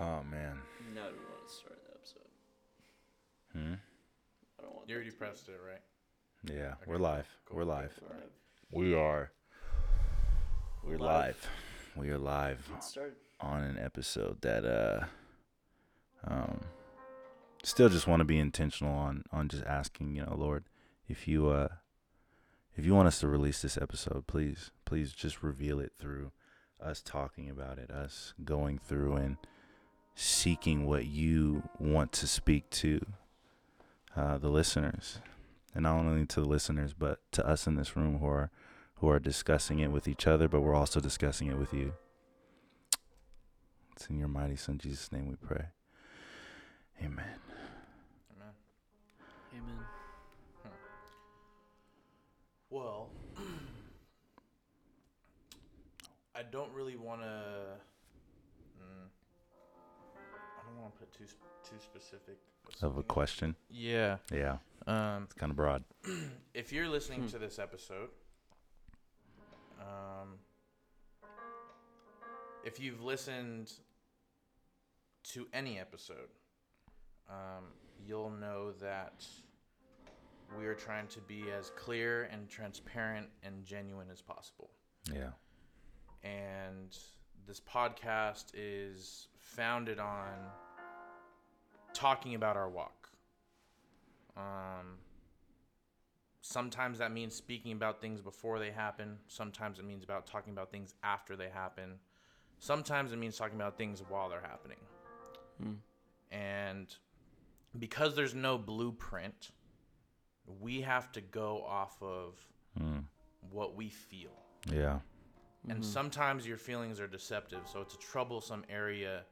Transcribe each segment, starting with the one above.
Oh man. Now do we want to start the episode? Hmm. I don't want. You that already to be- pressed it, right? Yeah, Okay, we're live. cool. We're live. All right, We are. We're Live. live. We are live Get started. on an episode that uh um still just want to be intentional on on just asking, you know, Lord, if you uh if you want us to release this episode, please, please just reveal it through us talking about it, us going through and seeking what you want to speak to uh, the listeners, and not only to the listeners, but to us in this room who are who are discussing it with each other, but we're also discussing it with you. It's in your mighty Son Jesus' name we pray. Amen. Amen. Amen. Well, I don't really want to. I want to put too too specific Of a question. Yeah. Yeah, Um, it's kind of broad. if you're listening Hmm. to this episode, um, if you've listened to any episode, um, you'll know that we are trying to be as clear and transparent and genuine as possible. Yeah. And this podcast is founded on talking about our walk. Um, sometimes that means speaking about things before they happen. Sometimes it means about talking about things after they happen. Sometimes it means talking about things while they're happening. Hmm. And because there's no blueprint, we have to go off of Mm. what we feel. Yeah. And Mhm. sometimes your feelings are deceptive, so it's a troublesome area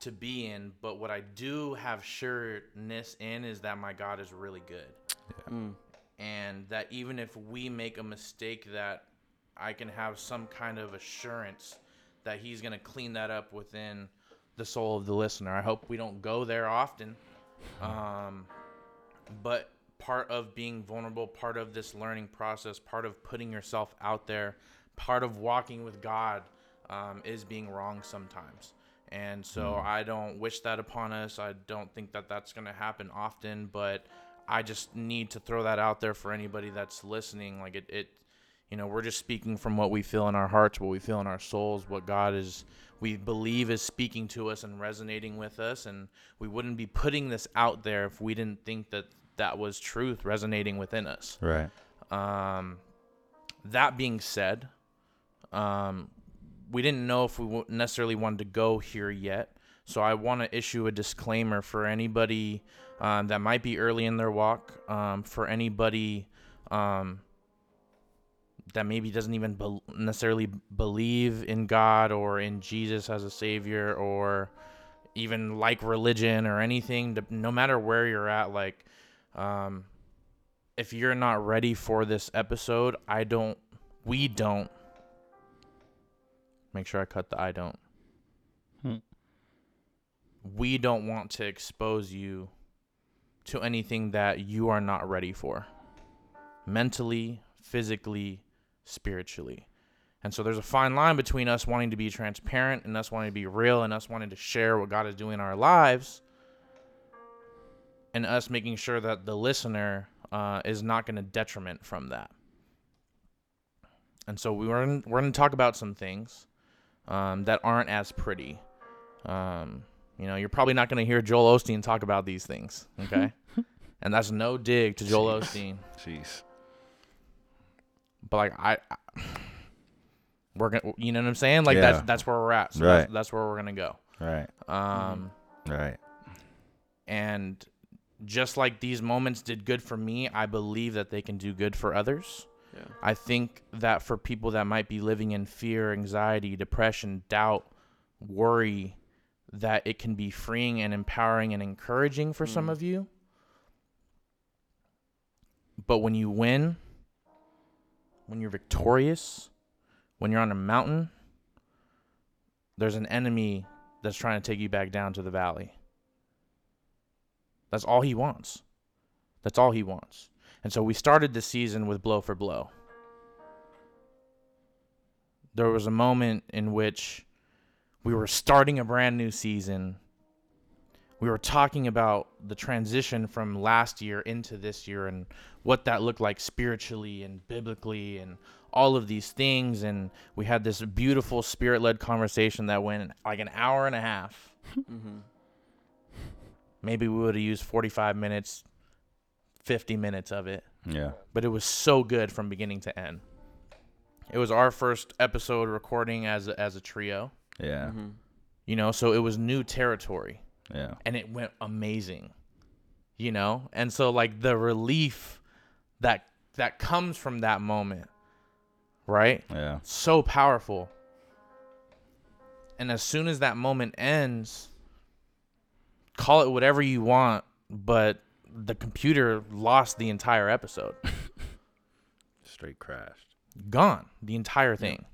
to be in. But what I do have sureness in is that my God is really good. Mm. And that even if we make a mistake that I can have some kind of assurance that he's going to clean that up within the soul of the listener. I hope we don't go there often. Um, but part of being vulnerable, part of this learning process, part of putting yourself out there, part of walking with God um, is being wrong sometimes. And so I don't wish that upon us. I don't think that that's going to happen often, but I just need to throw that out there for anybody that's listening. Like it, it, you know, we're just speaking from what we feel in our hearts, what we feel in our souls, what God is, we believe is speaking to us and resonating with us. And we wouldn't be putting this out there if we didn't think that that was truth resonating within us. Right. Um, that being said, um, we didn't know if we necessarily wanted to go here yet. So I want to issue a disclaimer for anybody um, that might be early in their walk, um, for anybody um, that maybe doesn't even bel necessarily believe in God or in Jesus as a savior or even like religion or anything. d- No matter where you're at, like um, if you're not ready for this episode, I don't, we don't. Make sure I cut the I don't. Hmm. We don't want to expose you to anything that you are not ready for mentally, physically, spiritually. And so there's a fine line between us wanting to be transparent and us wanting to be real and us wanting to share what God is doing in our lives and us making sure that the listener uh, is not going to detriment from that. And so we were in, we're going to talk about some things um, that aren't as pretty. Um, you know, you're probably not going to hear Joel Osteen talk about these things, okay? and that's no dig to Joel Jeez. Osteen, Jeez. but like I, I we're gonna, you know what I'm saying? Like Yeah. that's that's where we're at. So Right. that's, that's where we're gonna go. Right. Um, Right. And just like these moments did good for me, I believe that they can do good for others. Yeah. I think that for people that might be living in fear, anxiety, depression, doubt, worry, that it can be freeing and empowering and encouraging for some Mm. of you. But when you win, when you're victorious, when you're on a mountain, there's an enemy that's trying to take you back down to the valley. That's all he wants. That's all he wants. And so we started the season with blow for blow. There was a moment in which We were starting a brand new season. We were talking about the transition from last year into this year and what that looked like spiritually and biblically and all of these things. And we had this beautiful spirit led conversation that went like an hour and a half. Mm-hmm. Maybe we would have used 45 minutes, 50 minutes of it Yeah. but it was so good from beginning to end. It was our first episode recording as a, as a trio, Yeah. Mm-hmm. you know, so it was new territory Yeah. and it went amazing. You know? And so like the relief that that comes from that moment, right? Yeah. So powerful. And as soon as that moment ends, call it whatever you want, but the computer lost the entire episode. Straight crashed. gone the entire thing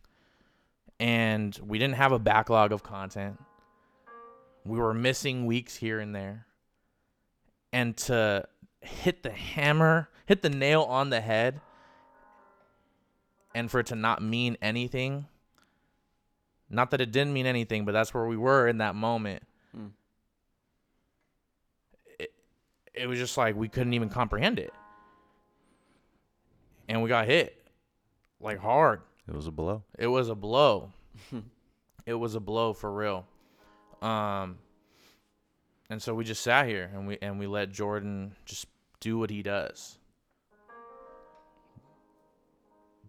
and we didn't have a backlog of content we were missing weeks here and there and to hit the hammer hit the nail on the head and for it to not mean anything not that it didn't mean anything but that's where we were in that moment Hmm. it, it was just like we couldn't even comprehend it and we got hit like hard It was a blow. it was a blow. it was a blow for real. Um and so we just sat here and we and we let Jordan just do what he does.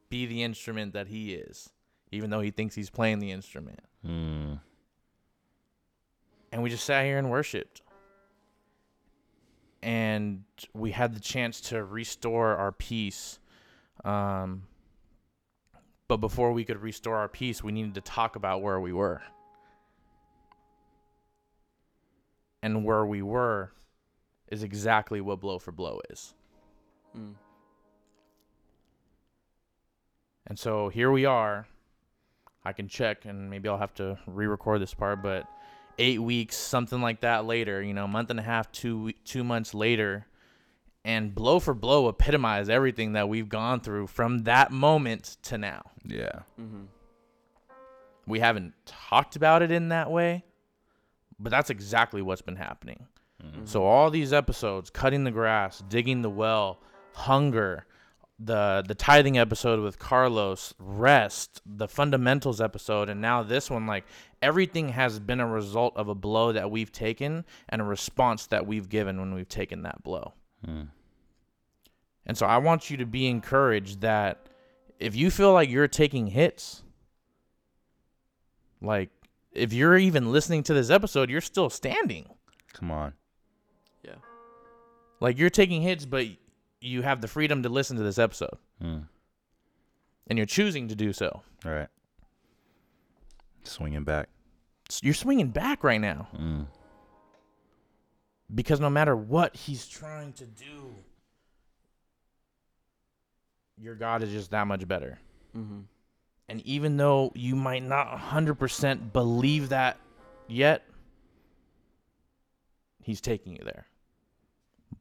Be the instrument that he is, even though he thinks he's playing the instrument. Mm. And we just sat here and worshiped. And we had the chance to restore our peace. Um, but before we could restore our peace, we needed to talk about where we were. And where we were is exactly what blow for blow is. Mm. And so here we are. I can check and maybe I'll have to re record this part, but eight weeks, something like that later, you know, a month and a half, two, two months later. And blow for blow epitomize everything that we've gone through from that moment to now. Yeah. Mm-hmm. We haven't talked about it in that way, but that's exactly what's been happening. Mhm. So all these episodes, cutting the grass, digging the well, hunger, the the tithing episode with Carlos, rest, the fundamentals episode, and now this one, like everything has been a result of a blow that we've taken and a response that we've given when we've taken that blow. Mm. And so I want you to be encouraged that if you feel like you're taking hits, like if you're even listening to this episode, you're still standing. Come on. Yeah. Like you're taking hits, but you have the freedom to listen to this episode Mm. and you're choosing to do so. All right. Swinging back. You're swinging back right now Mm. because no matter what he's trying to do, your God is just that much better. Mm-hmm. And even though you might not 100% believe that yet, he's taking you there.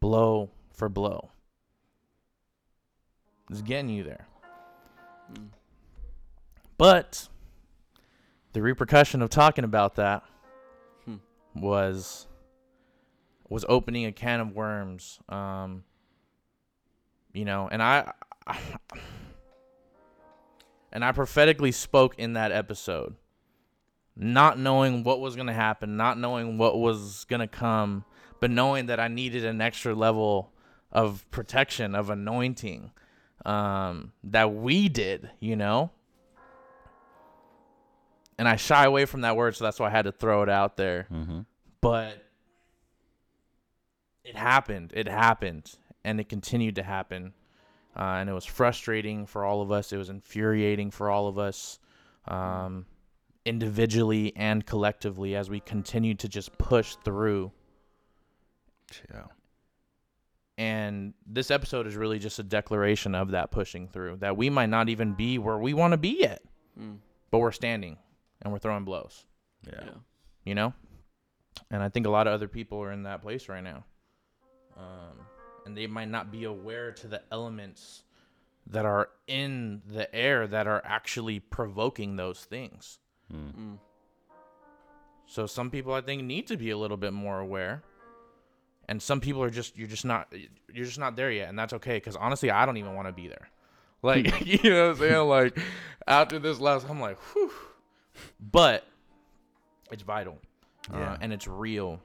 Blow for blow. He's getting you there. Mm. But the repercussion of talking about that Hmm. was was opening a can of worms. Um, you know, and I, and I prophetically spoke in that episode, not knowing what was gonna happen, not knowing what was gonna come, but knowing that I needed an extra level of protection, of anointing, um, that we did, you know. And I shy away from that word, so that's why I had to throw it out there Mm-hmm. but it happened. It happened, and it continued to happen, uh, and it was frustrating for all of us. It was infuriating for all of us, um, individually and collectively, as we continued to just push through. Yeah. And this episode is really just a declaration of that pushing through. That we might not even be where we want to be yet, Mm. but we're standing and we're throwing blows. Yeah. Yeah. you know and i think a lot of other people are in that place right now um, and they might not be aware to the elements that are in the air that are actually provoking those things Mm. Mm. So some people I think need to be a little bit more aware. And some people are just you're just not you're just not there yet and that's okay cuz honestly I don't even want to be there. Like you know what I'm saying like after this last I'm like whew. But it's vital. Uh, Yeah. and it's real.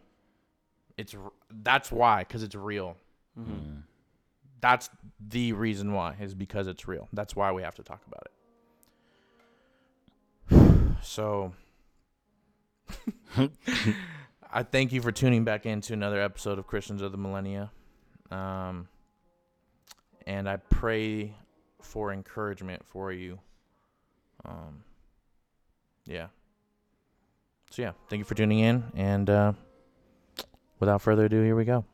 It's that's why cuz it's real. Mm-hmm. Mm. That's the reason why is because it's real. That's why we have to talk about it. So I thank you for tuning back into another episode of Christians of the Millennia. Um, and I pray for encouragement for you. Um, yeah. So, yeah, thank you for tuning in. And uh, without further ado, here we go.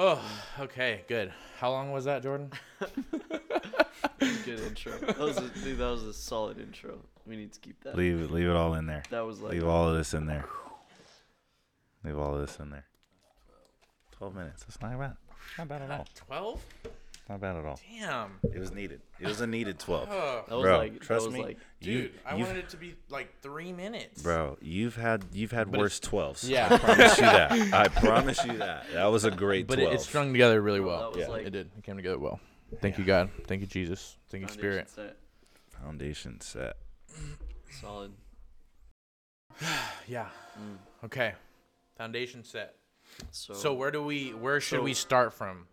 Oh, okay, good. How long was that, Jordan? Good intro. That was a, dude, that was a solid intro. We need to keep that. Leave it, leave it all in there. That was like Leave all of this in there. Leave all of this in there. Twelve minutes. That's not bad. Not bad at all. 12? Not bad at all. Damn. It was needed. It was a needed twelve. That was Bro, like trust that was me. like dude, You, I wanted it to be like three minutes. bro, you've had you've had But worse twelves. Yeah. I promise you that. I promise you that. That was a great But it, twelve. it strung together really well. that Yeah. like It did. It came together well. Thank you, God. Thank you, Jesus. Thank you, foundation Spirit. set. Foundation set. Solid. Yeah. Mm. Okay. Foundation set. So, So where do we? Where should So- we start from?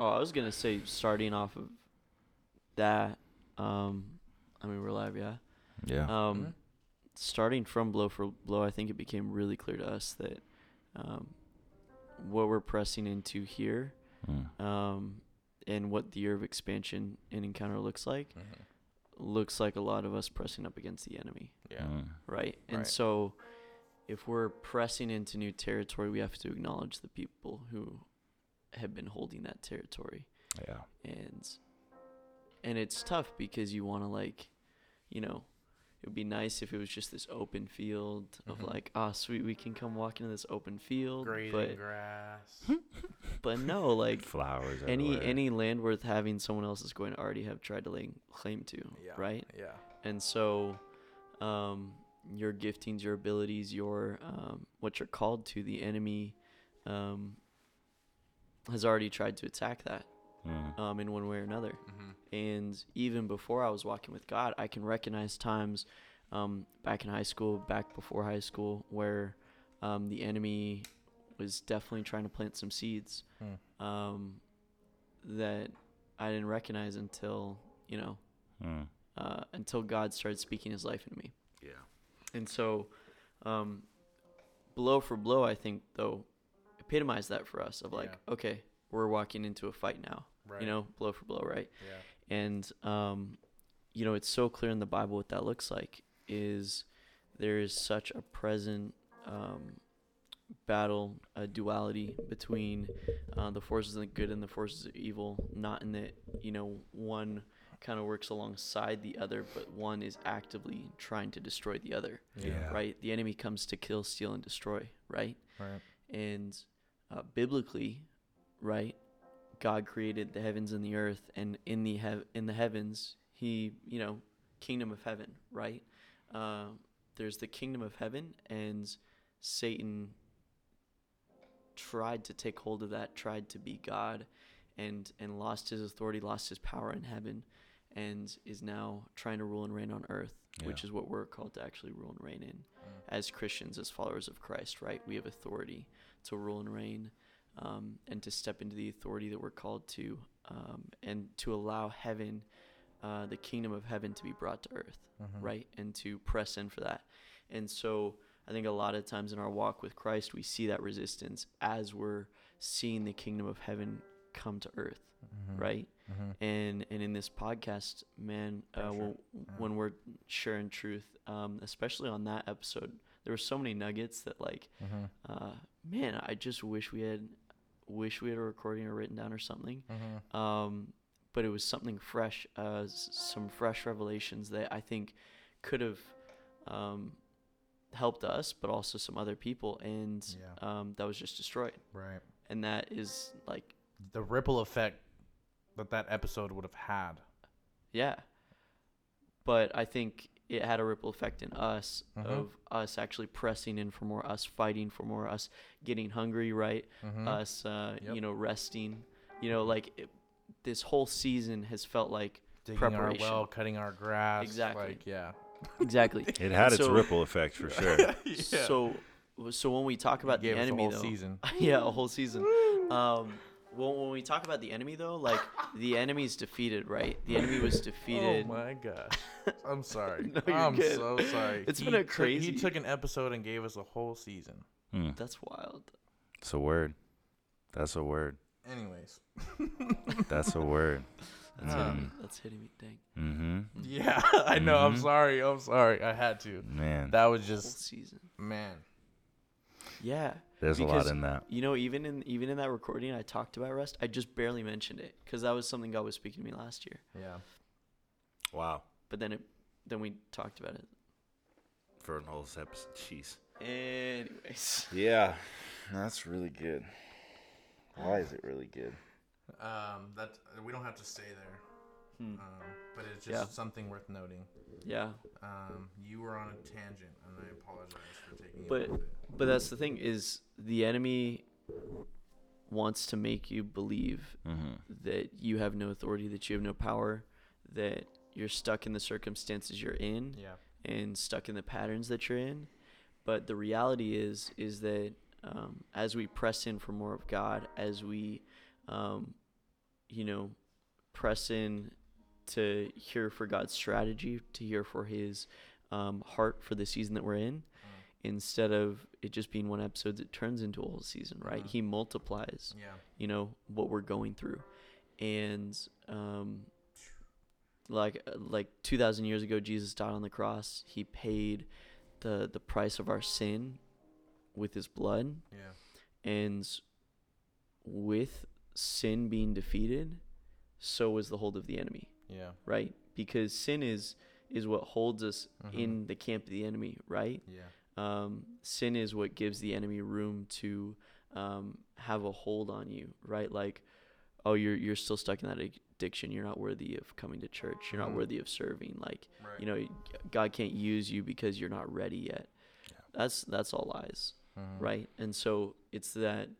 oh, I was gonna say starting off of that. Um, I mean we're live, yeah. Yeah. Um, Mhm. starting from blow for blow, I think it became really clear to us that um, what we're pressing into here, Mm. um, and what the year of expansion and encounter looks like, looks like a lot of us pressing up against the enemy, Yeah. Mm. right? And Right. so, if we're pressing into new territory, we have to acknowledge the people who have been holding that territory Yeah. and and it's tough because you want to like you know it would be nice if it was just this open field of Mhm. like ah sweet we can come walk into this open field Grazing but grass. but no like Flowers. any everywhere. any land worth having someone else is going to already have tried to lay claim to Yeah. right Yeah. and so um your giftings your abilities your um what you're called to the enemy um has already tried to attack that Mm. um in one way or another Mm-hmm. and even before I was walking with God, I can recognize times um, back in high school, back before high school, where um, the enemy was definitely trying to plant some seeds Hmm. um, that I didn't recognize until you know Mm. uh, until God started speaking His life into me. Yeah. And so, um, blow for blow, I think though epitomized that for us of like, okay, we're walking into a fight now. Right. You know, blow for blow, right? Yeah. and um, you know it's so clear in the bible what that looks like is there is such a present um, battle a duality between uh, the forces of the good and the forces of evil not in that you know one kind of works alongside the other but one is actively trying to destroy the other Yeah. right the enemy comes to kill steal and destroy right Right. and uh, biblically, right, God created the heavens and the earth, and in the hev- in the heavens, He, you know, kingdom of heaven, right? Uh, there's the kingdom of heaven, and Satan tried to take hold of that, tried to be God, and and lost his authority, lost his power in heaven, and is now trying to rule and reign on earth, which is what we're called to actually rule and reign in Mm. as Christians, as followers of Christ, right? We have authority to rule and reign um, and to step into the authority that we're called to um, and to allow heaven, uh, the kingdom of heaven, to be brought to earth, Mhm. right? And to press in for that. And so I think a lot of times in our walk with Christ, we see that resistance as we're seeing the kingdom of heaven come to earth, Mhm. right? Mhm. and and in this podcast man uh, Pressure. when, when we're sharing truth um, especially on that episode there were so many nuggets that like Mhm. uh, man i just wish we had wish we had a recording or written down or something Mhm. um, but it was something fresh uh, s- some fresh revelations that i think could have um, helped us but also some other people and Yeah. um, that was just destroyed Right. and that is like The ripple effect that that episode would have had. Yeah. But I think it had a ripple effect in us Mhm. of us actually pressing in for more, us fighting for more, us getting hungry, right? Mhm. Us, uh, Yep. you know, resting. You know, like it, this whole season has felt like digging our preparation. well, cutting our grass. Exactly. Like, yeah. exactly. It had its So- ripple effect for sure. So, so when we talk about the Gave us a enemy, whole though, season. yeah, a whole season. Um, well, when we talk about the enemy, though, like the enemy's defeated, right? The enemy was defeated. Oh my gosh. I'm sorry. No, you're I'm good. so sorry. It's He been a took- crazy- he took an episode and gave us a whole season. Hmm. That's wild. It's a word. That's a word. Anyways. That's a word. That's Um, hitting me. That's hitting me. Dang. Mm-hmm. Yeah, I know. I'm Mhm. sorry. I'm sorry. I had to. Man, That was Whole just season. man. Yeah. there's a lot because- in that. You know, even in even in that recording, I talked about rest. I just barely mentioned it because that was something God was speaking to me last year. Yeah. Wow. But then it, then we talked about it. For an whole episode. Jeez. Anyways. Yeah, that's really good. Why is it really good? Um, that we don't have to stay there. Hmm. Um, but it's just Yeah. something worth noting. Yeah. Um, you were on a tangent, and I apologize for taking But- it. But But that's the thing is the enemy wants to make you believe Mm-hmm. that you have no authority, that you have no power, that you're stuck in the circumstances you're in yeah. and stuck in the patterns that you're in. But the reality is is that um, as we press in for more of God, as we, um, you know, press in to hear for God's strategy, to hear for His um, heart for the season that we're in, instead of it just being one episode that turns into a whole season, right? Mhm. He multiplies Yeah. you know what we're going through and um like like 2000 years ago Jesus died on the cross he paid the the price of our sin with his blood Yeah. and with sin being defeated so was the hold of the enemy Yeah. right because sin is is what holds us Mhm. in the camp of the enemy right Yeah. um, sin is what gives the enemy room to um, have a hold on you, right? Like, oh, you're you're still stuck in that addiction. You're not worthy of coming to church. You're not worthy of serving. Like, Right. you know, God can't use you because you're not ready yet. Yeah. That's that's all lies, Mhm. right? And so it's that,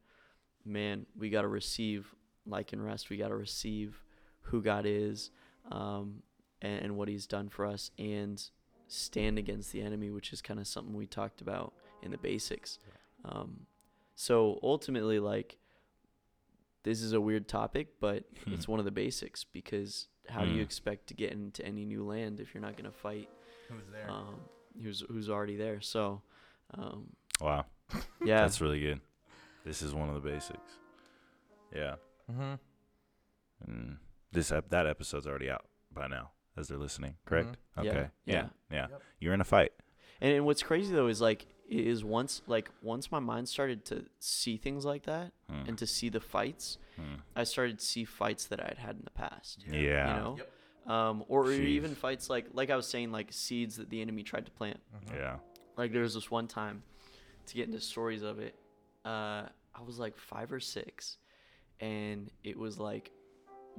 man, we got to receive like and rest. We got to receive who God is, um, and, and what He's done for us, and stand against the enemy, which is kind of something we talked about in the basics. Um, so ultimately, like, this is a weird topic, but Hmm. it's one of the basics because how do you Hmm. expect to get into any new land if you're not going to fight Who's there? um, who's who's already there? So, um, Wow, yeah, that's really good. This is one of the basics. Yeah, mm-hmm. and this ep- that episode's already out by now as they're listening. Correct? Yeah, Okay. yeah. Yeah. Yeah. Yep. You're in a fight. And, and what's crazy though is like is once like once my mind started to see things like that Hmm. and to see the fights, Hmm. I started to see fights that I had had in the past. Yeah. You know, Yep. um, or Jeez. even fights like like I was saying like seeds that the enemy tried to plant. Mhm. Yeah. Like there was this one time, to get into stories of it, uh, I was like five or six, and it was like,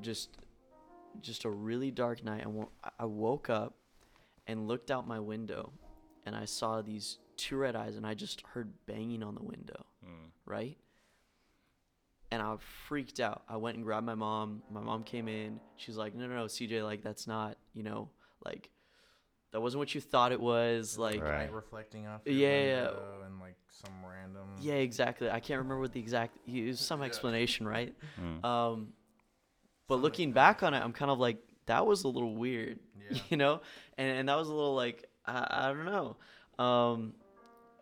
just, just a really dark night. I wo- I woke up, and looked out my window, and I saw these two red eyes, and I just heard banging on the window, Hmm. right? And I freaked out. I went and grabbed my mom. My mom came in. She's like, "No, no, no, CJ, like that's not, you know, like." That wasn't what you thought it was. Like, Right. Light reflecting off. your Yeah, yeah, yeah. And like some random. Yeah, exactly. I can't remember what the exact. It was some explanation, right? Hmm. Um, but Something looking like back on it, I'm kind of like that was a little weird, Yeah. you know, and and that was a little like I, I don't know, um,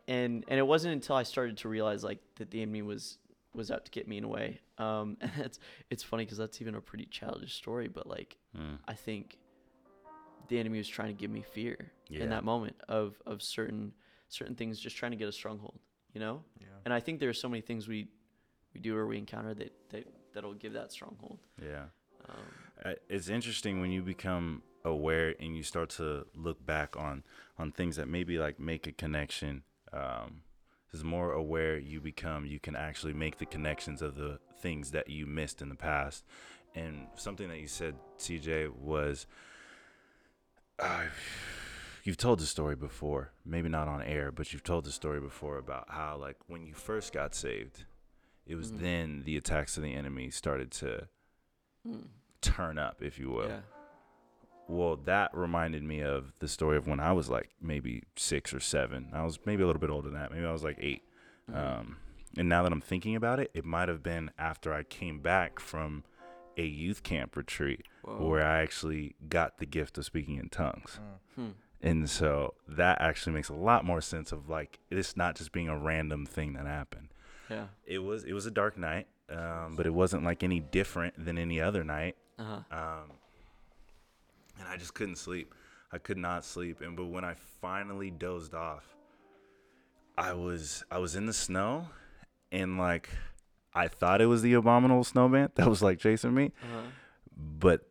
and and it wasn't until I started to realize like that the enemy was was out to get me in a way. Um, and it's it's funny because that's even a pretty childish story, but like Hmm. I think the enemy was trying to give me fear Yeah. in that moment of of certain certain things, just trying to get a stronghold, you know. Yeah. And I think there are so many things we we do or we encounter that that that'll give that stronghold. Yeah. Um, Uh, it's interesting when you become aware and you start to look back on on things that maybe like make a connection um the more aware you become you can actually make the connections of the things that you missed in the past and something that you said cj was uh, you've told the story before, maybe not on air, but you've told the story before about how like when you first got saved, it was Mhm. then the attacks of the enemy started to Mm. turn up, if you will. Yeah. Well, that reminded me of the story of when I was like maybe six or seven. I was maybe a little bit older than that. Maybe I was like 8 Mhm. Um, and now that I'm thinking about it, it might have been after I came back from a youth camp retreat Whoa. where I actually got the gift of speaking in tongues. Mm. Hmm. And so that actually makes a lot more sense of like it's not just being a random thing that happened. Yeah. It was it was a dark night, um, but it wasn't like any different than any other night. Uh huh. Um, and I just couldn't sleep. I could not sleep. And but when I finally dozed off, I was I was in the snow, and like I thought it was the abominable snowman that was like chasing me, Uh huh. but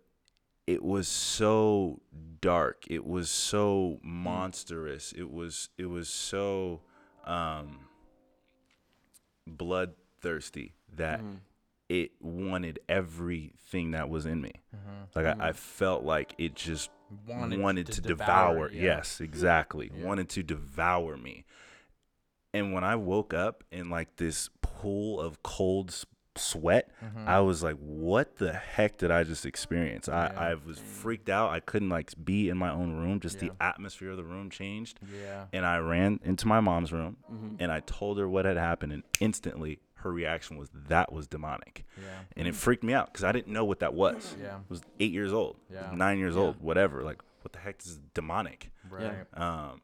it was so dark. It was so monstrous. It was it was so um, bloodthirsty that Mhm. it wanted everything that was in me. Mhm. Like I, I Mhm. felt like it just wanted, Wanted, to, devour. yeah. Yes, exactly. Yeah. Wanted to devour me. And when I woke up in like this pool of cold sweat, Mhm. I was like, "What the heck did I just experience?" I, Yeah. I was freaked out. I couldn't like be in my own room. Just Yeah. the atmosphere of the room changed, yeah. and I ran into my mom's room Mhm. and I told her what had happened, and instantly her reaction was that was demonic, Yeah. and it freaked me out because I didn't know what that was. Yeah. I was eight years old, Yeah. nine years Yeah. old, whatever. Like, what the heck is demonic? Right. Um,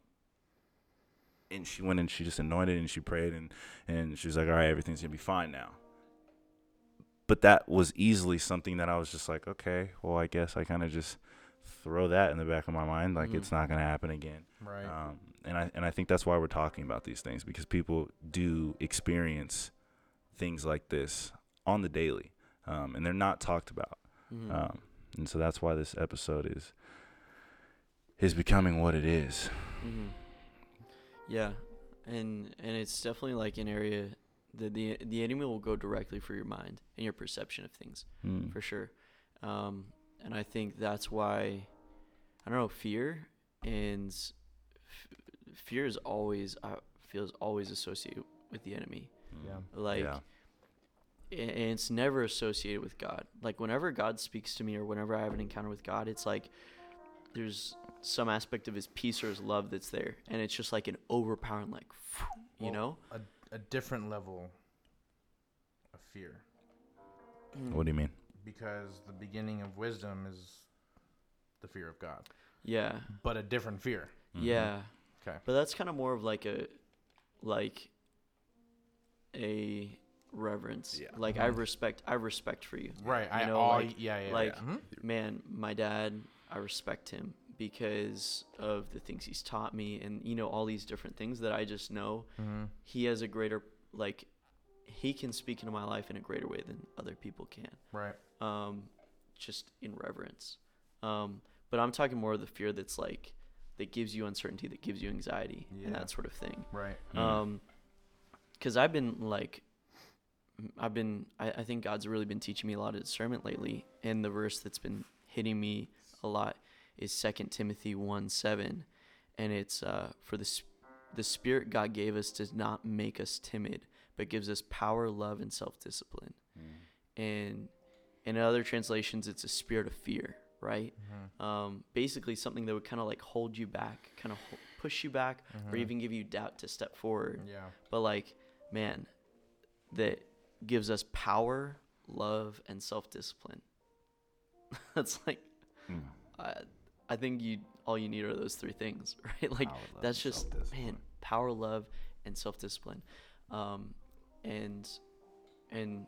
and she went and she just anointed and she prayed and and she was like, all right, everything's gonna be fine now. But that was easily something that I was just like, okay, well, I guess I kind of just throw that in the back of my mind, like Mhm. it's not gonna happen again. Right. Um, and I and I think that's why we're talking about these things because people do experience things like this on the daily, um, and they're not talked about. Mhm. Um, and so that's why this episode is is becoming what it is. hmm Yeah, and and it's definitely like an area that the the enemy will go directly for your mind and your perception of things Mm. for sure. Um, and I think that's why I don't know fear and f- fear is always I feel is always associated with the enemy. Yeah. Like, Yeah. and it's never associated with God. Like whenever God speaks to me or whenever I have an encounter with God, it's like there's some aspect of His peace or His love that's there, and it's just like an overpowering, like, you Well, know. A, a different level of fear What do you mean? because the beginning of wisdom is the fear of God, Yeah, but a different fear. Mhm. yeah. Okay. But that's kind of more of like a, like, a reverence. Yeah. Like I Mhm. respect, I respect for you. Right. I know, all, like- yeah, yeah, like- yeah. Mhm. man, my dad, I respect him because of the things he's taught me and you know all these different things that I just know Mhm. he has a greater like he can speak into my life in a greater way than other people can. Right. Um just in reverence. Um but I'm talking more of the fear that's like that gives you uncertainty, that gives you anxiety Yeah. and that sort of thing. Right. Mm. Um, because I've been like, I've been, I, I think God's really been teaching me a lot of discernment lately. And the verse that's been hitting me a lot is Second Timothy 1 7. And it's uh, for the, sp- the Spirit God gave us does not make us timid, but gives us power, love, and self discipline. Mm. And in other translations, it's a spirit of fear, right? Mhm. Um, basically, something that would kind of like hold you back, kind of ho- push you back, or Mhm. even give you doubt to step forward Yeah. but like man that gives us power love and self-discipline that's like Mm. I, I think you all you need are those three things right like Power, that's just man power love and self-discipline um and and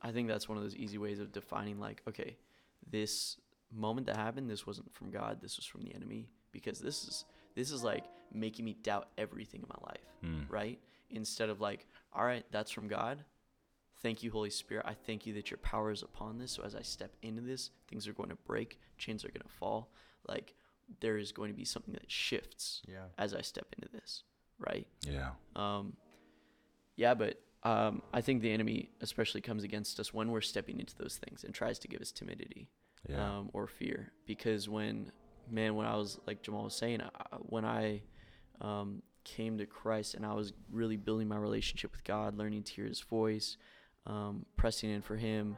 i think that's one of those easy ways of defining like okay this moment that happened this wasn't from god this was from the enemy because this is this is like making me doubt everything in my life Mm. right? Instead of like, all right, that's from God. Thank you, Holy Spirit. I thank you that your power is upon this. So as I step into this, things are going to break, chains are going to fall. Like there is going to be something that shifts Yeah. as I step into this, right? Yeah. Um, yeah, but um, I think the enemy especially comes against us when we're stepping into those things and tries to give us timidity Yeah. um, or fear. Because when man, when I was like Jamal was saying, I, when I um, came to Christ and I was really building my relationship with God, learning to hear His voice, um, pressing in for Him.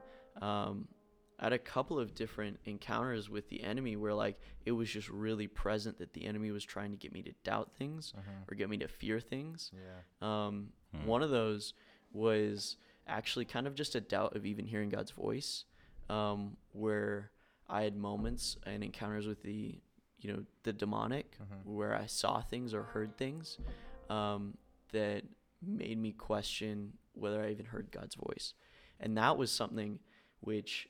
I had a couple of different encounters with the enemy where like it was just really present that the enemy was trying to get me to doubt things or get me to fear things. Yeah. Um, Hmm. One of those was actually kind of just a doubt of even hearing God's voice, um, where I had moments and encounters with the, you know, the demonic, Mhm. where I saw things or heard things um, that made me question whether I even heard God's voice, and that was something which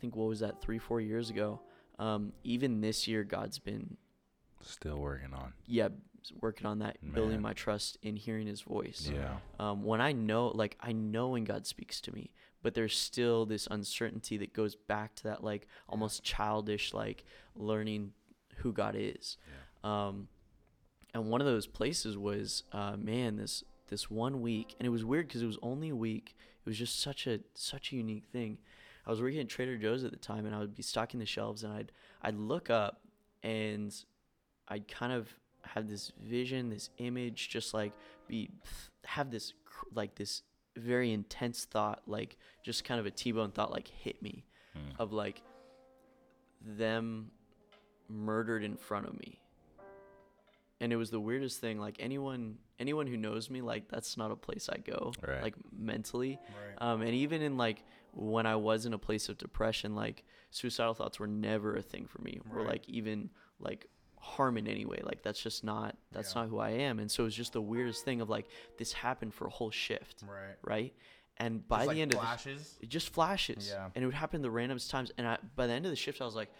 think what was that three four years ago. Um, even this year, God's been Still working on. yeah working on that, building my trust in hearing His voice Yeah. um, when I know, like, I know when God speaks to me, but there's still this uncertainty that goes back to that, like, almost childish, like, learning who God is. Um, and one of those places was, uh, man, this this one week, and it was weird because it was only a week. It was just such a such a unique thing. I was working at Trader Joe's at the time, and I would be stocking the shelves, and I'd I'd look up, and I'd kind of have this vision, this image, just like be have this like this very intense thought, like just kind of a T-bone thought, like hit me, Mm. of like them murdered in front of me. And it was the weirdest thing. Like anyone, anyone who knows me, like that's not a place I go, Right. like mentally. Right. Um, and even in like when I was in a place of depression, like suicidal thoughts were never a thing for me, or like even like harm in any way. Like that's just not that's Yeah. not who I am. And so it was just the weirdest thing of like this happened for a whole shift, right. right? And by Just the like end of flashes. the, it just flashes, Yeah. and it would happen the randomest times. And I by the end of the shift, I was like,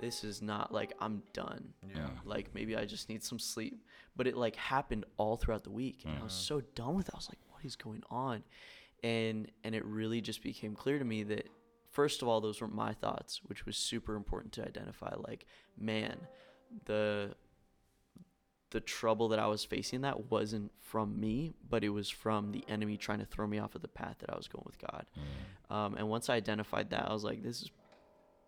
this is not like I'm done. yeah. Like maybe I just need some sleep. But it like happened all throughout the week, and I was Mhm. so done with it. I was like, what is going on? And and it really just became clear to me that first of all, those weren't my thoughts, which was super important to identify. Like, man, the the trouble that I was facing that wasn't from me, but it was from the enemy trying to throw me off of the path that I was going with God. Mm. Um, and once I identified that, I was like, this is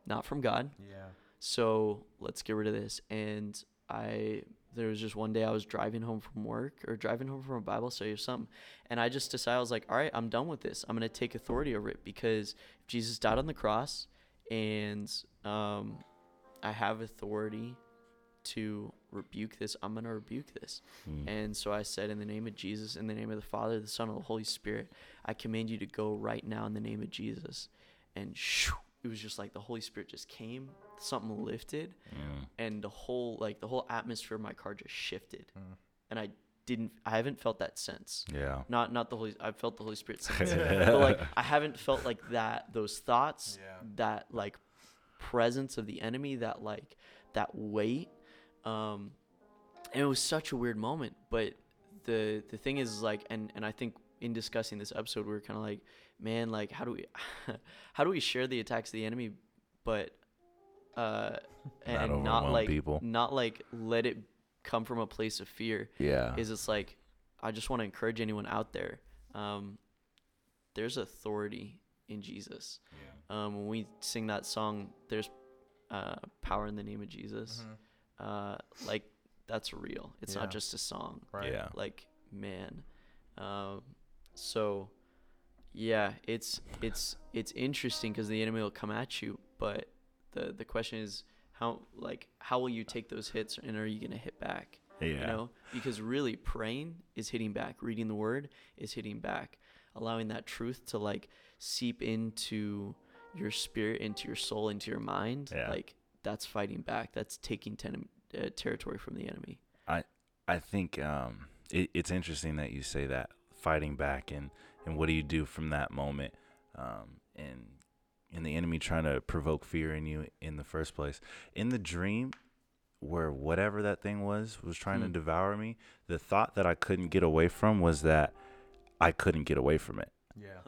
not from God. Yeah. So let's get rid of this. And I, there was just one day I was driving home from work or driving home from a Bible study or something. And I just decided, I was like, all right, I'm done with this. I'm going to take authority over it because Jesus died on the cross and um, I have authority to rebuke this. I'm going to rebuke this. Mm. And so I said, In the name of Jesus, in the name of the Father, the Son, and the Holy Spirit, I command you to go right now in the name of Jesus. And shoo, it was just like the Holy Spirit just came, something lifted, Mm. and the whole like the whole atmosphere of my car just shifted. Mm. And I didn't, I haven't felt that since. Yeah. Not not the Holy, I've felt the Holy Spirit since, but like I haven't felt like that. Those thoughts, Yeah. that like presence of the enemy, that like that weight. Um, and it was such a weird moment. But the the thing is, like, and and I think in discussing this episode, we were kind of like, man, like, how do we how do we share the attacks of the enemy, but uh, and Not not, like people. not like let it come from a place of fear Yeah. is it's like I just want to encourage anyone out there. Um, there's authority in Jesus. Yeah. Um, when we sing that song, there's uh, power in the name of Jesus. Mhm. Uh, like that's real. It's Yeah. not just a song. Right. Yeah. Like man, um, so yeah, it's it's it's interesting because the enemy will come at you, but the the question is how like how will you take those hits and are you gonna hit back? Yeah. you know because really praying is hitting back reading the word is hitting back allowing that truth to like seep into your spirit into your soul into your mind Yeah. like that's fighting back that's taking ten- uh, territory from the enemy I I think um, it, it's interesting that you say that fighting back and, and what do you do from that moment um, and and the enemy trying to provoke fear in you in the first place in the dream where whatever that thing was was trying to Hmm. devour me the thought that I couldn't get away from was that I couldn't get away from it Yeah.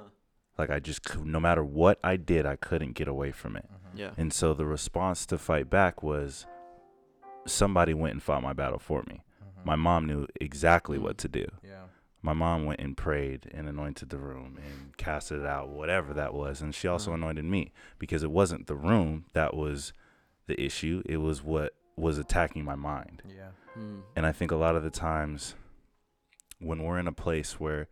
like I just cou- no matter what I did I couldn't get away from it Mhm. yeah and so the response to fight back was somebody went and fought my battle for me Mhm. my mom knew exactly Mm. what to do. Yeah. My mom went and prayed and anointed the room and casted it out, whatever that was. And she also Mm. anointed me because it wasn't the room that was the issue. It was what was attacking my mind. Yeah. Mm. And I think a lot of the times when we're in a place where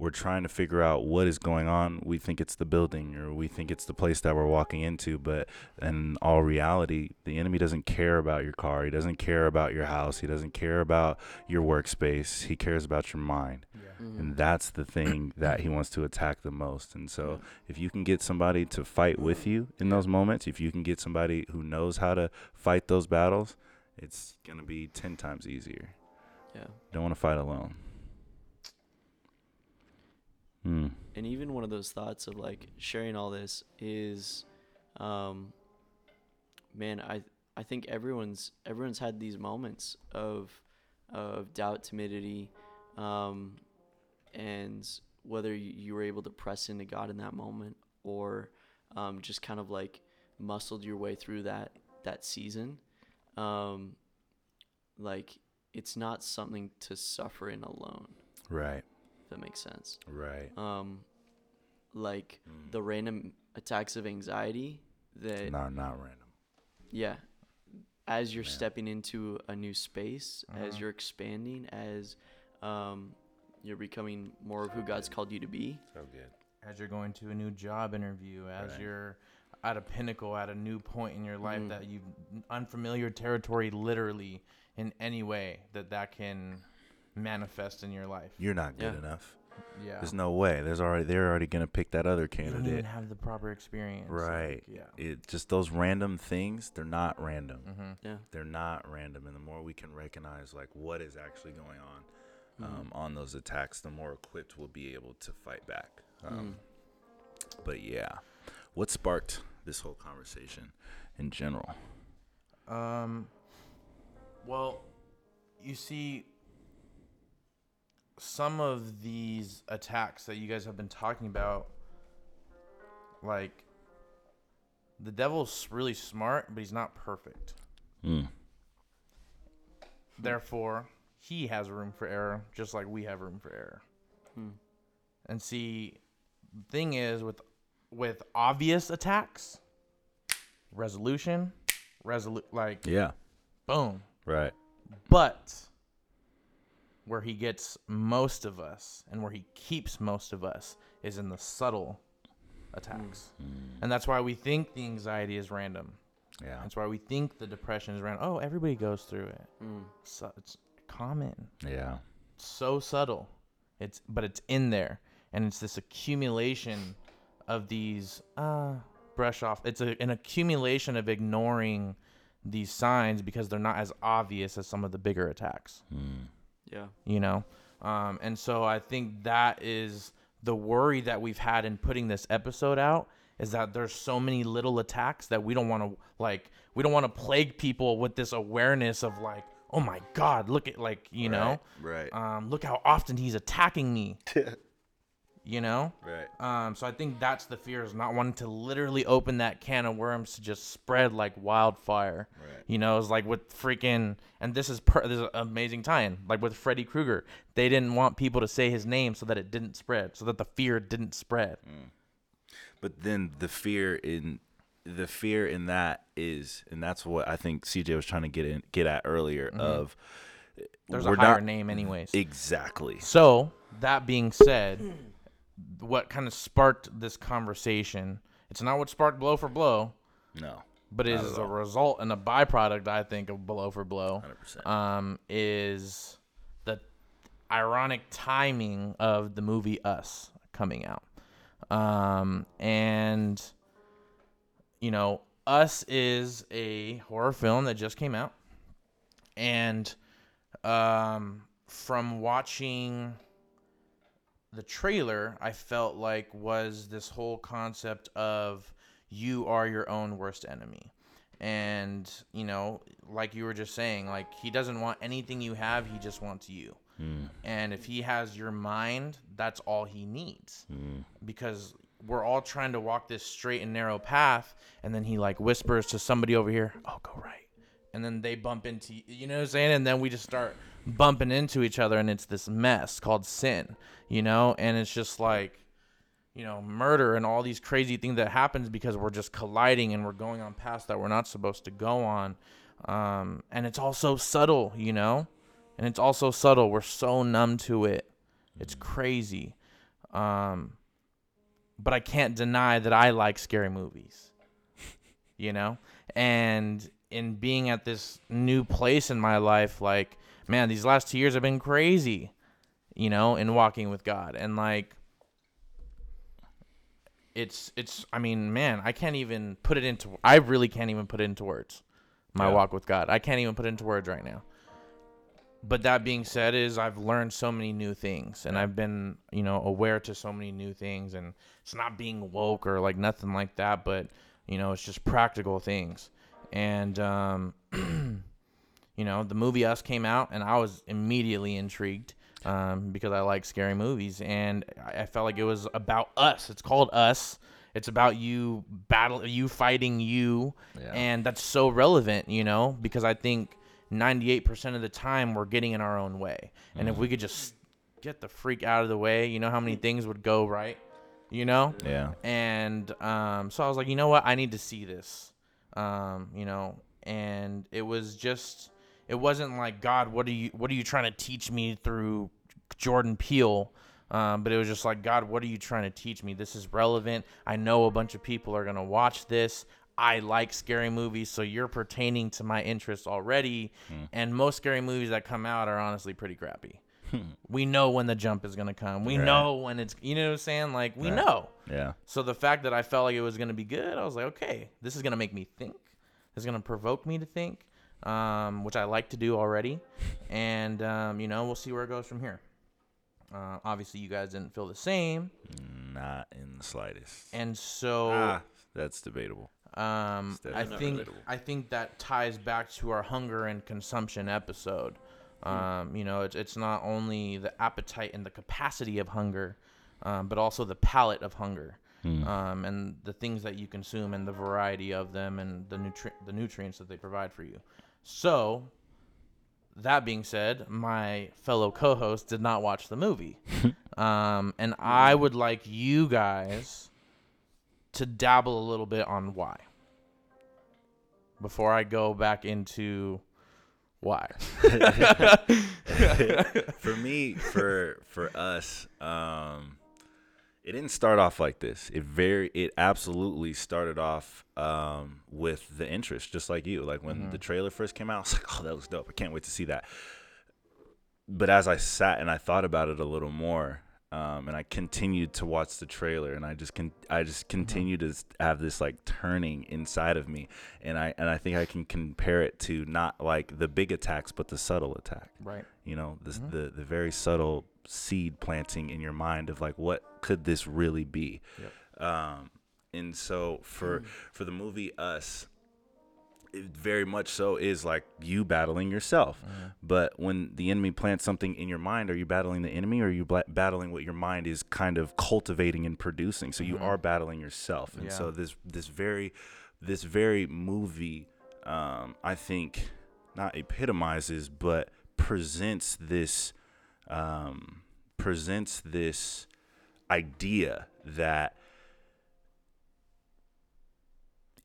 we're trying to figure out what is going on, we think it's the building or we think it's the place that we're walking into, but in all reality, the enemy doesn't care about your car, he doesn't care about your house, he doesn't care about your workspace, he cares about your mind. Yeah. Mhm. And that's the thing that he wants to attack the most. And so if you can get somebody to fight with you in those moments, if you can get somebody who knows how to fight those battles, it's going to be 10 times easier. yeah. You don't want to fight alone. Hmm. and even one of those thoughts of like sharing all this is um man i i think everyone's everyone's had these moments of of doubt timidity um and whether you, you were able to press into god in that moment or um just kind of like muscled your way through that that season um like it's not something to suffer in alone Right. If that makes sense Right. um like Mm. the random attacks of anxiety that not not random. yeah as you're Man. stepping into a new space as Mhm. you're expanding as um you're becoming more of who God's called you to be So good. As you're going to a new job interview, as Right. you're at a pinnacle, at a new point in your life Mhm. that you unfamiliar territory, literally in any way that that can manifest in your life. You're not good Yeah. enough. Yeah. There's no way. There's already they're already going to pick that other you don't candidate. have the proper experience. like, Right. yeah. It just those random things, they're not random. Mm-hmm. yeah They're not random and the more we can recognize like what is actually going on um, on those attacks, the more equipped we'll be able to fight back. Um, Mm. But yeah, what sparked this whole conversation in general? Um. Well, you see, some of these attacks that you guys have been talking about, like, the devil's really smart, but he's not perfect. Mm. Therefore, he has room for error, just like we have room for error. Hmm. And see, the thing is with with obvious attacks, resolution, resolu like Yeah, boom. right. But where he gets most of us and where he keeps most of us is in the subtle attacks. Mm. And that's why we think the anxiety is random. Yeah. That's why we think the depression is random. Oh, everybody goes through it. Mm. So it's common. Yeah. So subtle. It's but it's in there and it's this accumulation of these uh brush off. It's a, an accumulation of ignoring these signs because they're not as obvious as some of the bigger attacks Mm. Yeah. you know? Um, and so i think that is the worry that we've had in putting this episode out is that there's so many little attacks that we don't want to like we don't want to plague people with this awareness of like oh my god look at like you know? Right. um, look how often he's attacking me you know right. um, so I think that's the fear is not wanting to literally open that can of worms to just spread like wildfire. Right. You know, it's like with freaking, and this is per, this is an amazing tie-in. Like with Freddy Krueger, they didn't want people to say his name so that it didn't spread, so that the fear didn't spread. But then the fear in the fear in that is, and that's what I think CJ was trying to get in get at earlier. Of Mm-hmm. There's we're a higher not- name, anyways. Exactly. So that being said, what kind of sparked this conversation? It's not what sparked blow for blow, No. but it is a result and a byproduct, I think, of blow for blow. Hundred percent. um, is the ironic timing of the movie Us coming out. Um, and, you know, Us is a horror film that just came out. And um, from watching the trailer, I felt like was this whole concept of you are your own worst enemy. And, you know, like you were just saying, like he doesn't want anything you have, he just wants you. Mm. And if he has your mind, that's all he needs. Mm. Because we're all trying to walk this straight and narrow path, and then he like whispers to somebody over here, "Oh, go right," and then they bump into you know what I'm saying, and then we just start bumping into each other, and it's this mess called sin, you know, and it's just like, you know, murder and all these crazy things that happens because we're just colliding and we're going on paths that we're not supposed to go on. Um, and it's also subtle, you know, and it's also subtle. We're so numb to it. It's crazy. Um, but I can't deny that I like scary movies, you know, and in being at this new place in my life, like, man, these last two years have been crazy, you know, in walking with God. And like, it's, it's, I mean, man, I can't even put it into, I really can't even put it into words, my Yeah. walk with God. I can't even put it into words right now. But that being said, is I've learned so many new things, and I've been, you know, aware to so many new things, and it's not being woke or like nothing like that, but you know, it's just practical things. And um, you know, the movie Us came out, and I was immediately intrigued um, because I like scary movies, and I I felt like it was about us. It's called Us. It's about you battle, you fighting you, Yeah. and that's so relevant, you know, because I think 98% of the time we're getting in our own way, and if we could just get the freak out of the way, you know how many things would go right, you know yeah. and um, so I was like, you know what, I need to see this, um, you know, and it was just, it wasn't like God, what are you, what are you trying to teach me through Jordan Peele, um, but it was just like God, what are you trying to teach me? This is relevant. I know a bunch of people are gonna watch this. I like scary movies, so you're pertaining to my interests already. And most scary movies that come out are honestly pretty crappy. we know when the jump is gonna come. We Right. know when it's, you know what I'm saying? Like we Right. know. Yeah. So the fact that I felt like it was gonna be good, I was like, okay, this is gonna make me think. This is gonna provoke me to think, um, which I like to do already, and um, you know, we'll see where it goes from here. Uh, obviously, you guys didn't feel the same, Not in the slightest. and so ah, that's debatable. um, I think relatable. I think that ties back to our hunger and consumption episode. Um, you know, it's it's not only the appetite and the capacity of hunger, um, but also the palate of hunger, Hmm. um, and the things that you consume and the variety of them and the nutri- the nutrients that they provide for you. So, that being said, my fellow co-host did not watch the movie, um, and I would like you guys to dabble a little bit on why before I go back into why. for me, for for us, um, it didn't start off like this. It very, it absolutely started off um, with the interest, just like you. Like when the trailer first came out, I was like, "Oh, that looks dope! I can't wait to see that." But as I sat and I thought about it a little more, um, and I continued to watch the trailer, and I just can, I just continued to have this like turning inside of me, and I and I think I can compare it to not like the big attacks, but the subtle attack. Right. you know this, the the very subtle seed planting in your mind of like what could this really be? Um and so for for the movie us it very much so is like you battling yourself. But when the enemy plants something in your mind are you battling the enemy or are you bla- battling what your mind is kind of cultivating and producing? So you are battling yourself. And Yeah. so this this very this very movie um i think not epitomizes but presents this um presents this idea that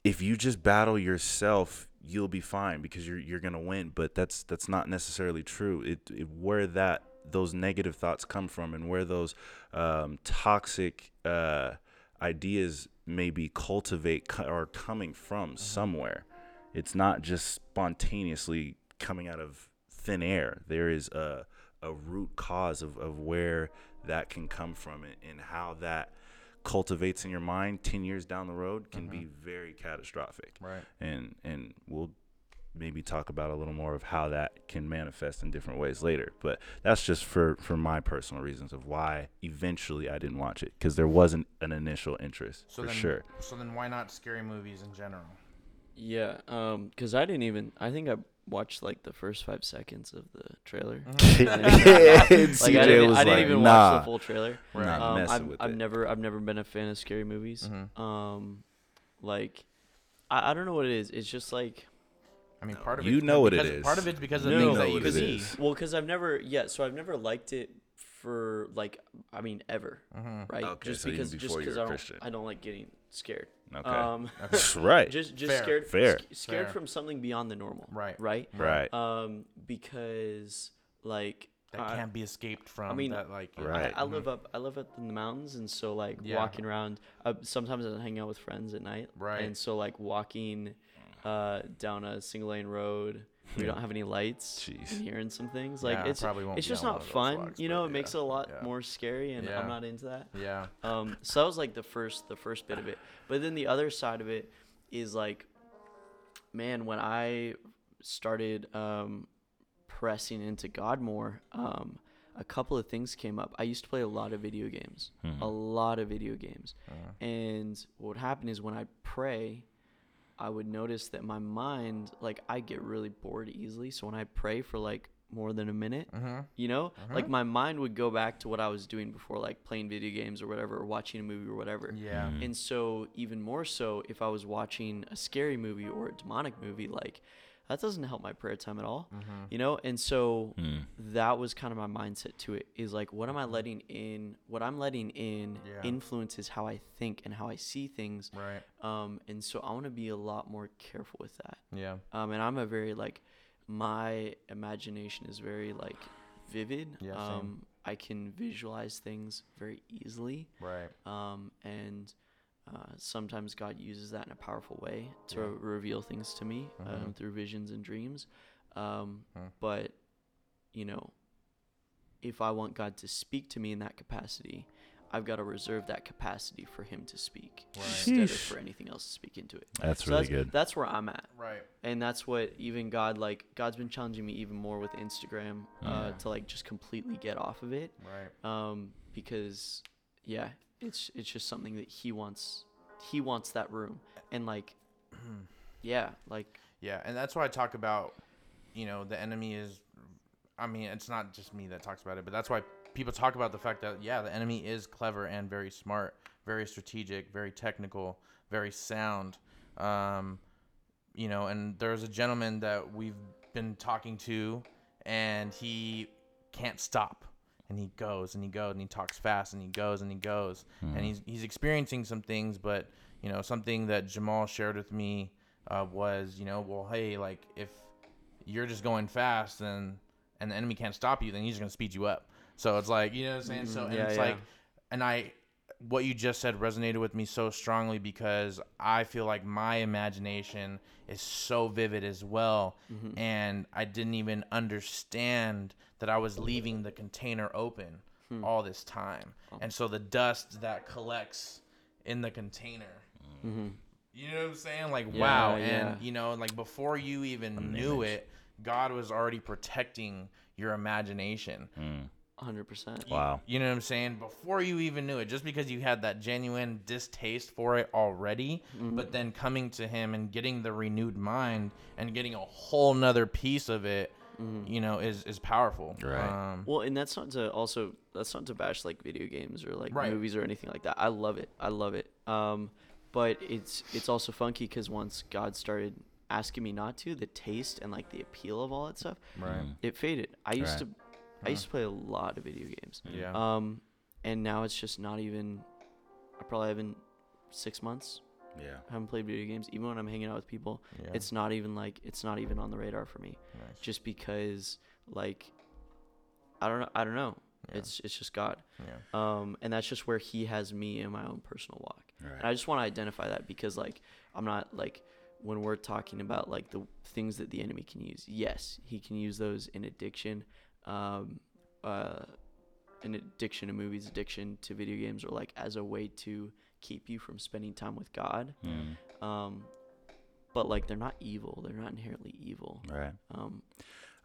if you just battle yourself you'll be fine because you're you're gonna win but that's that's not necessarily true. It, it where that those negative thoughts come from and where those um, toxic uh, ideas maybe cultivate co- or coming from somewhere. It's not just spontaneously coming out of thin air. There is a a root cause of, of where that can come from and, and how that cultivates in your mind 10 years down the road can be very catastrophic Right. and and we'll maybe talk about a little more of how that can manifest in different ways later but that's just for for my personal reasons of why eventually i didn't watch it because there wasn't an initial interest So for then, sure So then, why not scary movies in general? Yeah, um, cause I didn't even. I think I watched like the first five seconds of the trailer. and like CJ I didn't, was I didn't like, even nah, watch the full trailer. not Um, messing I've, with I've it. never, I've never been a fan of scary movies. Mhm. Um, like, I, I don't know what it is. It's just like, I mean, part of You it's know what it because- Part of it's because of You the things that you see. well, cause I've never, yeah. So I've never liked it for like I mean ever, Mhm. right? Okay, just so because just because were I a don't I don't like getting scared. Okay. Um, right. just just Fair. scared Fair. sc- scared Fair. from something beyond the normal. Right. Right. right. Um, because like That I- can't be escaped from. I mean, that like Right. I, I live up I live up in the mountains and so like Yeah. walking around uh, sometimes I hang out with friends at night Right. and so like walking uh, down a single lane road we Yeah. don't have any lights Jeez. and hearing some things like Yeah, it's probably won't it's just not fun walks, you know it makes it a lot yeah. more scary and Yeah. I'm not into that Yeah. um, so that was like the first the first bit of it but then the other side of it is like man when I started um, pressing into God more um, a couple of things came up I used to play a lot of video games Hmm. a lot of video games Uh, and what would happen is when I pray, I would notice that my mind, like, I get really bored easily. So when I pray for like more than a minute, mhm. you know, Uh-huh. like my mind would go back to what I was doing before, like playing video games or whatever, or watching a movie or whatever. Yeah. Mhm. And so, even more so, if I was watching a scary movie or a demonic movie, like, that doesn't help my prayer time at all, Mhm. you know? And so, Hmm. that was kind of my mindset to it is like what am i letting in what i'm letting in Yeah. influences how i think and how i see things Right. um and so i want to be a lot more careful with that Yeah. um and i'm a very like my imagination is very like vivid Yeah, same. um i can visualize things very easily Right. um and uh, sometimes God uses that in a powerful way to Yeah. reveal things to me um, Mhm. through visions and dreams. Um, Hmm. But, you know, if I want God to speak to me in that capacity, I've got to reserve that capacity for Him to speak Right. instead of for anything else to speak into it. That's So really that's, good. That's where I'm at. Right. And that's what even God, like, God's been challenging me even more with Instagram uh, Yeah. to, like, just completely get off of it Right. um, because yeah, it's it's just something that he wants. He wants that room, and like, yeah, like Yeah, and that's why I talk about, you know, the enemy is. I mean, it's not just me that talks about it, but that's why people talk about the fact that yeah, the enemy is clever and very smart, very strategic, very technical, very sound. Um, you know, and there's a gentleman that we've been talking to, and he can't stop, and he goes and he goes and he talks fast and he goes and he goes, Hmm. and he's he's experiencing some things, but you know, something that Jamal shared with me uh, was, you know, well, hey, like if you're just going fast and and the enemy can't stop you, then he's just gonna speed you up. So it's like, you know what I'm saying? So Mhm, and yeah, it's yeah. like, and I, what you just said resonated with me so strongly because I feel like my imagination is so vivid as well, mhm. and I didn't even understand that I was leaving the container open Hmm. all this time, Oh. and so the dust that collects in the container. Mhm. You know what I'm saying? Like Yeah, wow, yeah. and you know, like before you even knew it, God was already protecting your imagination. Mm. Hundred percent. Wow. You know what I'm saying? Before you even knew it, just because you had that genuine distaste for it already, Mm-hmm. but then coming to Him and getting the renewed mind and getting a whole nother piece of it, Mhm. you know, is is powerful. Right. Um, Well, and that's not to also that's not to bash like video games or like Right. movies or anything like that. I love it. I love it. Um, but it's it's also funky because once God started asking me not to, the taste and like the appeal of all that stuff, right. It faded. I used Right. to I used to play a lot of video games. Yeah. Um, and now it's just not even. I probably haven't six months. Yeah. I haven't played video games. Even when I'm hanging out with people, yeah. it's not even like it's not even on the radar for me. nice. Just because like, I don't know. I don't know. Yeah. It's it's just God. yeah. Um, and that's just where He has me in my own personal walk. And I just want to identify that because like I'm not like when we're talking about like the things that the enemy can use. Yes, he can use those in addiction, um, uh, an addiction to movies, addiction to video games, or like as a way to keep you from spending time with God. Mm. Um, but like they're not evil. They're not inherently evil. Right. Um,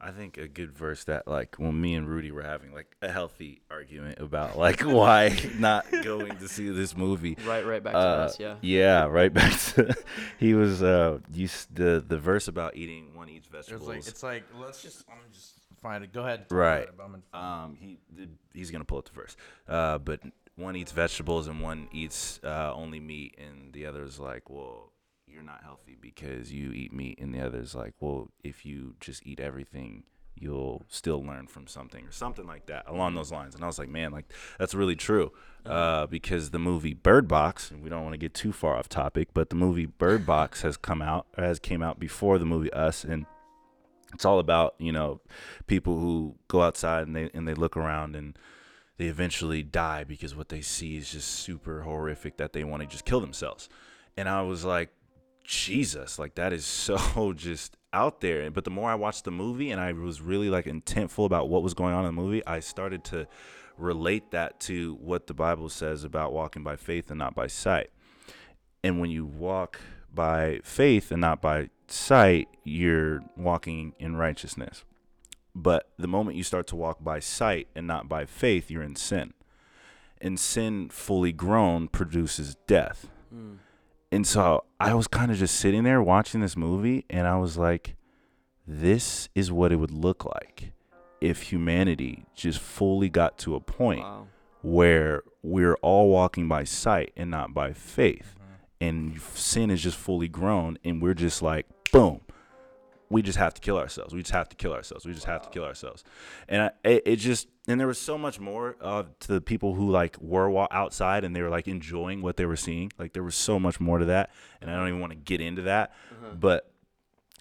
I think a good verse that like when me and Rudy were having like a healthy argument about like why not going to see this movie. right, right back to Uh, us. Yeah. Yeah, right back to he was uh you the the verse about eating one eats It's vegetables. like it's like let's just I'm just find it. Go ahead. Right. about it, but I'm gonna- Um, he he's gonna pull up the verse. Uh, but one eats vegetables and one eats uh, only meat, and the other's like, well, you're not healthy because you eat meat, and the other's like, well, if you just eat everything, you'll still learn from something or something like that along those lines. And I was like, man, like that's really true. Uh, because the movie Bird Box, and we don't want to get too far off topic, but the movie Bird Box has come out, or has came out before the movie Us, and it's all about you know people who go outside and they and they look around and they eventually die because what they see is just super horrific that they want to just kill themselves. And I was like, Jesus, like that is so just out there. But the more I watched the movie and I was really like intentful about what was going on in the movie, I started to relate that to what the Bible says about walking by faith and not by sight. And when you walk by faith and not by sight, you're walking in righteousness. But the moment you start to walk by sight and not by faith, you're in sin. And sin fully grown produces death. Mm. And so I was kind of just sitting there watching this movie and I was like, this is what it would look like if humanity just fully got to a point Wow. where we're all walking by sight and not by faith. And sin is just fully grown and we're just like, boom, we just have to kill ourselves. We just have to kill ourselves. We just have to kill ourselves. And I, it, it just and there was so much more uh, to the people who like were outside and they were like enjoying what they were seeing. Like there was so much more to that, and I don't even want to get into that. But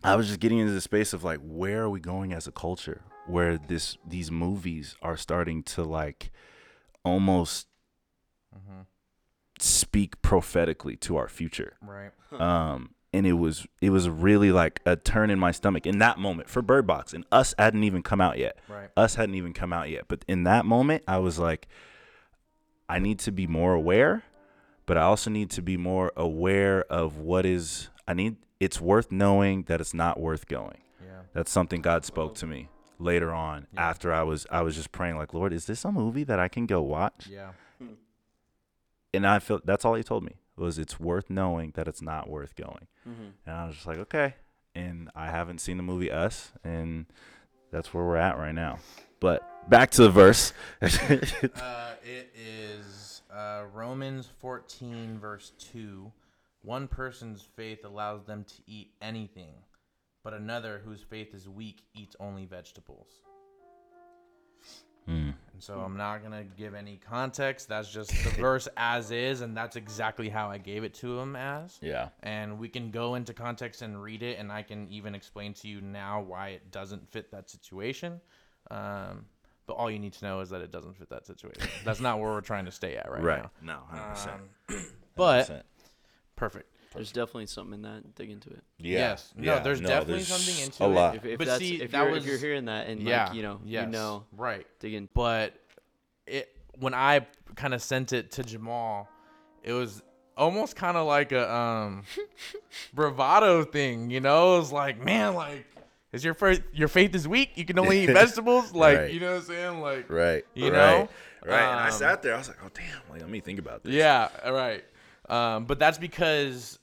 I was just getting into the space of like, where are we going as a culture? Where this these movies are starting to like almost Mm-hmm. Speak prophetically to our future Right. um and it was it was really like a turn in my stomach in that moment for bird box and us hadn't even come out yet Right. us hadn't even come out yet but in that moment i was like i need to be more aware but i also need to be more aware of what is i need it's worth knowing that it's not worth going Yeah. that's something god spoke to me later on Yeah. after i was i was just praying like lord is this a movie that i can go watch Yeah. And i felt that's all he told me was it's worth knowing that it's not worth going Mm-hmm. and I was just like, okay. And I haven't seen the movie Us, and that's where we're at right now. But back to the verse. uh, it is uh, Romans 14, verse 2. One person's faith allows them to eat anything, but another whose faith is weak eats only vegetables. Hmm. And so I'm not going to give any context. That's just the verse as is, and that's exactly how I gave it to him as. Yeah. And we can go into context and read it, and I can even explain to you now why it doesn't fit that situation. Um, but all you need to know is that it doesn't fit that situation. That's not where we're trying to stay at right, Right. now. No, 100%. Um, but perfect. There's definitely something in that. Dig into it. yeah. yes. No, there's definitely something into a it. lot. If, if But that's see, if that you're was- if you're hearing that and yeah, like you know yes, you know right. dig in. But it when I kind of sent it to Jamal, it was almost kind of like a um bravado thing, you know? It was like, man, like is your faith your faith is weak? You can only eat vegetables, like Right. you know what I'm saying? Like Right. You right, know? Right. and I Um, sat there. I was like, oh, damn. Like, let me think about this. Yeah, right. Um, but that's because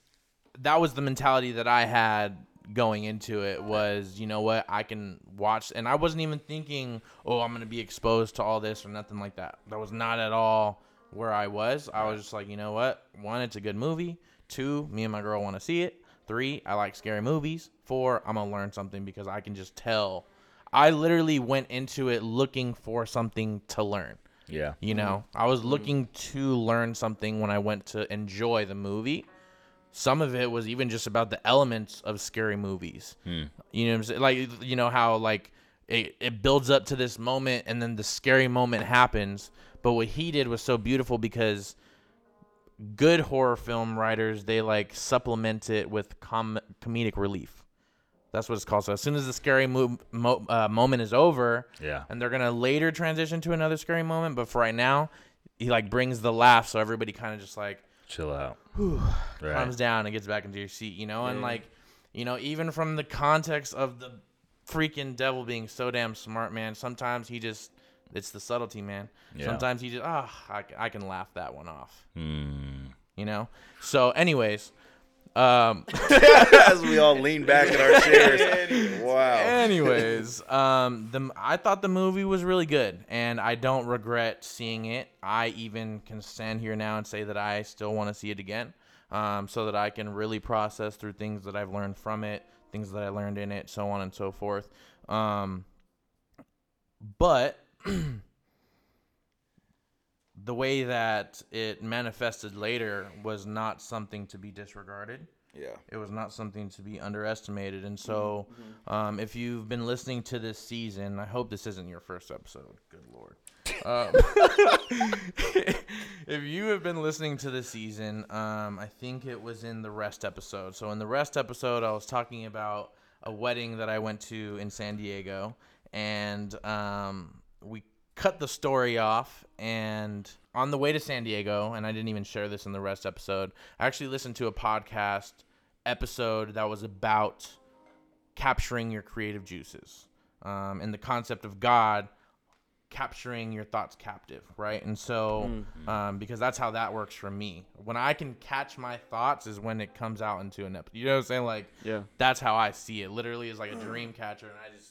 that was the mentality that I had going into it was, you know what, I can watch and I wasn't even thinking, oh, I'm gonna be exposed to all this or nothing like that. That was not at all where I was. I was just like, you know what? One, it's a good movie. Two, me and my girl want to see it. Three, I like scary movies. Four, I'm gonna learn something because I can just tell. I literally went into it looking for something to learn. Yeah. You know, I was looking to learn something when I went to enjoy the movie. Some of it was even just about the elements of scary movies. Hmm. You know what I'm saying? Like, you know how like it, it builds up to this moment and then the scary moment happens. But what he did was so beautiful because good horror film writers they like supplement it with com- comedic relief. That's what it's called. So as soon as the scary mo- mo- uh, moment is over, Yeah. and they're gonna later transition to another scary moment. But for right now, he like brings the laugh, so everybody kind of just like Chill out. calms Right. down and gets back into your seat, you know. And like, you know, even from the context of the freaking devil being so damn smart, man. Sometimes he just it's the subtlety, man. Yeah. Sometimes he just ah, I, I can laugh that one off, Hmm. you know. So, anyways, um. As we all lean back in our chairs. wow. Anyways, um, the I thought the movie was really good, and I don't regret seeing it. I even can stand here now and say that I still want to see it again, um, so that I can really process through things that I've learned from it, things that I learned in it, so on and so forth. Um, but the way that it manifested later was not something to be disregarded. Yeah. It was not something to be underestimated. And so, um, if you've been listening to this season, I hope this isn't your first episode. Good lord. Um, if you have been listening to this season, um, I think it was in the rest episode. So in the rest episode, I was talking about a wedding that I went to in San Diego, and um, we cut the story off. And on the way to San Diego, and I didn't even share this in the rest episode, I actually listened to a podcast episode that was about capturing your creative juices um, and the concept of God capturing your thoughts captive, right? And so, um, because that's how that works for me. When I can catch my thoughts is when it comes out into an episode. You know what I'm saying? Like, Yeah. that's how I see it. Literally, is like a dream catcher, and I just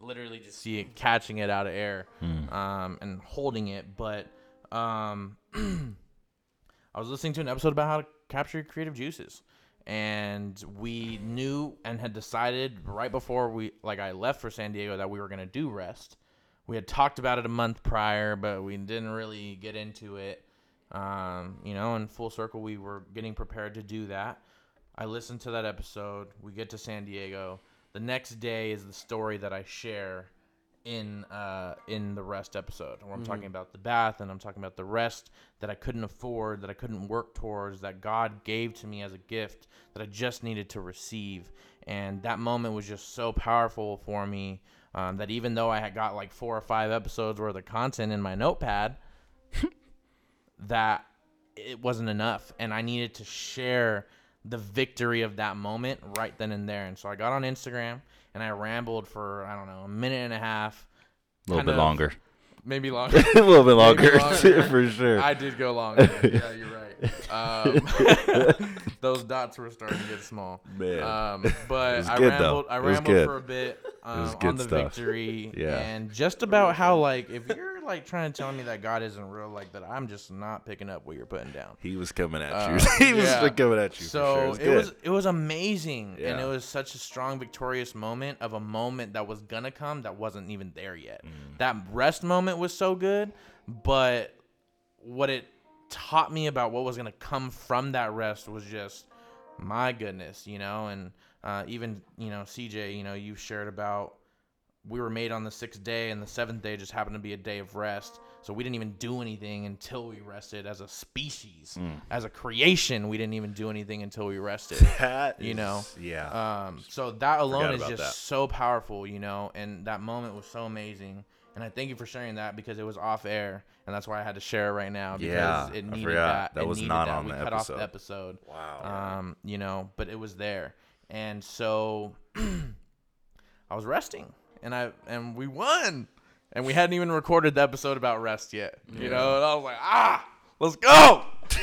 literally just see it catching it out of air, um, and holding it. But um, I was listening to an episode about how to capture your creative juices, and we knew and had decided right before we like I left for San Diego that we were gonna do rest. We had talked about it a month prior, but we didn't really get into it. Um, you know, in full circle, we were getting prepared to do that. I listened to that episode. We get to San Diego. The next day is the story that I share in uh, in the rest episode, where I'm talking about the bath and I'm talking about the rest that I couldn't afford, that I couldn't work towards, that God gave to me as a gift that I just needed to receive. And that moment was just so powerful for me um, that even though I had got like four or five episodes worth of content in my notepad, that it wasn't enough and I needed to share the victory of that moment right then and there. And so I got on Instagram and I rambled for I don't know, a minute and a half. A little bit of- longer. Maybe longer. a little bit longer, longer. for sure. I did go longer. yeah, you're right. Um, those dots were starting to get small. Man. Um, but I good, rambled. though. I rambled for a bit um, on the stuff. victory. Yeah. And just about how like if you're like trying to tell me that God isn't real, like that, I'm just not picking up what you're putting down. he was coming at Uh, you. he was yeah. coming at you. So for sure. It was it was it was amazing, and it was such a strong, victorious moment of a moment that was gonna come that wasn't even there yet. Mm. That rest moment was so good, but what it taught me about what was gonna come from that rest was just my goodness, you know, and uh, even you know CJ, you know, you shared about we were made on the sixth day, and the seventh day just happened to be a day of rest. So we didn't even do anything until we rested as a species, Mm. as a creation. We didn't even do anything until we rested. That you know, yeah. Um, so that alone is just that. so powerful, you know, and that moment was so amazing. And I thank you for sharing that because it was off air, and that's why I had to share it right now because Yeah, it needed that. That It was not that. on we the cut off the episode. episode. wow. Um, you know, but it was there, and so I was resting, and I and we won, and we hadn't even recorded the episode about rest yet. You know, and I was like, ah, let's go,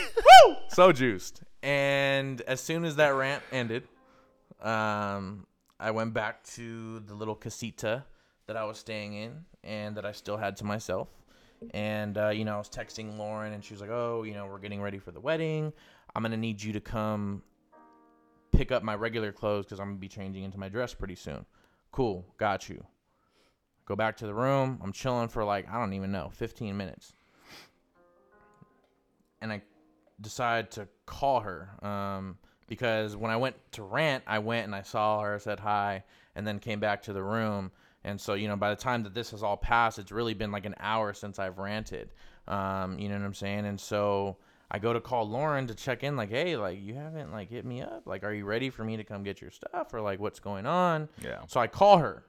woo, so juiced. And as soon as that rant ended, um, I went back to the little casita that I was staying in and that I still had to myself. And uh, you know, I was texting Lauren, and she was like, "Oh, you know, we're getting ready for the wedding. I'm gonna need you to come pick up my regular clothes because I'm gonna be changing into my dress pretty soon." Cool, got you. Go back to the room. I'm chilling for like I don't even know, 15 minutes, and I decide to call her um, because when I went to rant, I went and I saw her, said hi, and then came back to the room. And so, you know, by the time that this has all passed, it's really been like an hour since I've ranted. Um, you know what I'm saying? And so I go to call Lauren to check in, like, hey, like, you haven't like hit me up. Like, are you ready for me to come get your stuff or like what's going on? yeah. So I call her.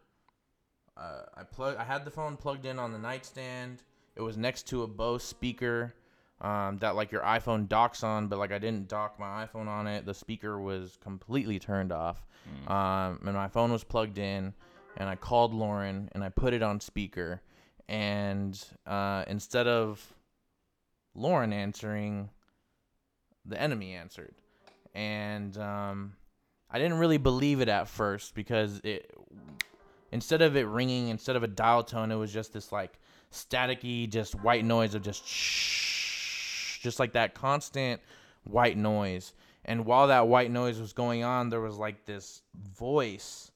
Uh, I plug. I had the phone plugged in on the nightstand. It was next to a Bose speaker um, that like your iPhone docks on, but like I didn't dock my iPhone on it. The speaker was completely turned off, um, and my phone was plugged in. And I called Lauren and I put it on speaker, and uh, instead of Lauren answering, the enemy answered, and um, I didn't really believe it at first because it instead of it ringing, instead of a dial tone, it was just this like staticky, just white noise of just shh, just like that constant white noise. And while that white noise was going on, there was like this voice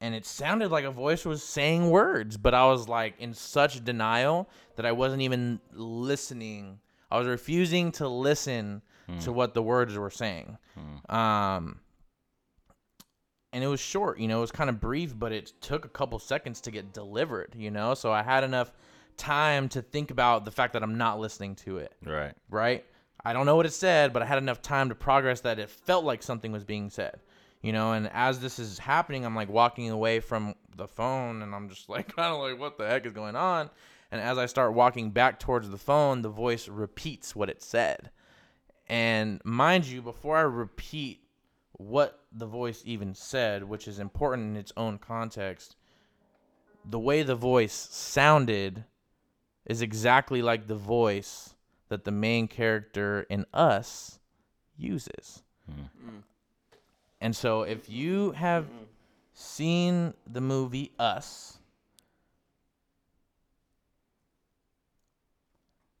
and it sounded like a voice was saying words, but I was like in such denial that I wasn't even listening. I was refusing to listen to what the words were saying. Um, and it was short, you know, it was kind of brief, but it took a couple seconds to get delivered, you know. So I had enough time to think about the fact that I'm not listening to it Right. right? I don't know what it said, but I had enough time to progress that it felt like something was being said. You know, and as this is happening, I'm like walking away from the phone and I'm just like kind of like what the heck is going on? And as I start walking back towards the phone, the voice repeats what it said. And mind you, before I repeat what the voice even said, which is important in its own context, the way the voice sounded is exactly like the voice that the main character in Us uses. Mm. And so if you have seen the movie Us,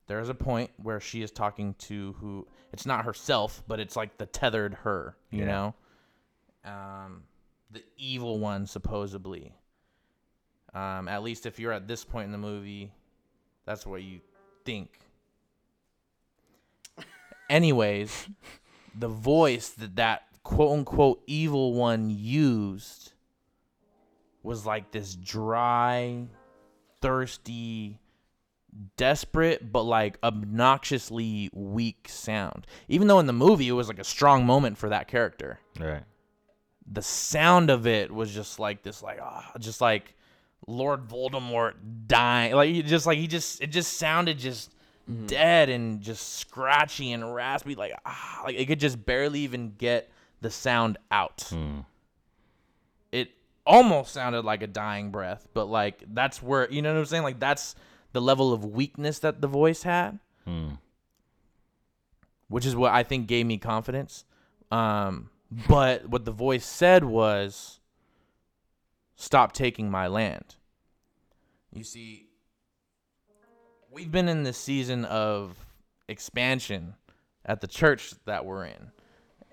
there's a point where she is talking to who it's not herself, but it's like the tethered her, you Yeah. know? Um the evil one supposedly. Um at least if you're at this point in the movie, that's what you think. Anyways, the voice that that quote unquote evil one used was like this dry, thirsty, desperate, but like obnoxiously weak sound. Even though in the movie it was like a strong moment for that character Right. the sound of it was just like this like ah just like lord voldemort dying like you just like he just it just sounded just dead and just scratchy and raspy like ah like it could just barely even get the sound out Mm. it almost sounded like a dying breath but like that's where you know what i'm saying like that's the level of weakness that the voice had Mm. which is what I think gave me confidence. Um, but what the voice said was, "Stop taking my land." You see, we've been in this season of expansion at the church that we're in,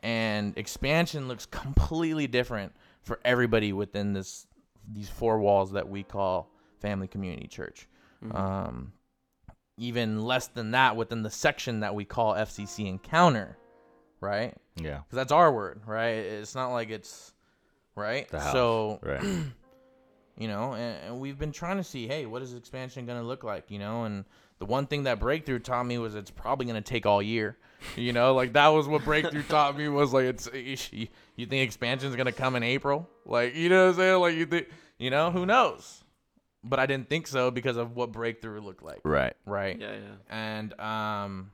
and expansion looks completely different for everybody within this these four walls that we call family community church. Um, even less than that within the section that we call FCC Encounter, right? Yeah. Because that's our word, right? It's not like it's right. So Right. you know, and, and we've been trying to see, hey, what is expansion going to look like, you know? And the one thing that Breakthrough taught me was it's probably going to take all year, you know? Like that was what Breakthrough taught me was like it's you, think expansion's going to come in April? Like, you know what I'm saying? Like you think, you know, who knows? But I didn't think so because of what Breakthrough looked like, right. right? Yeah, yeah. and um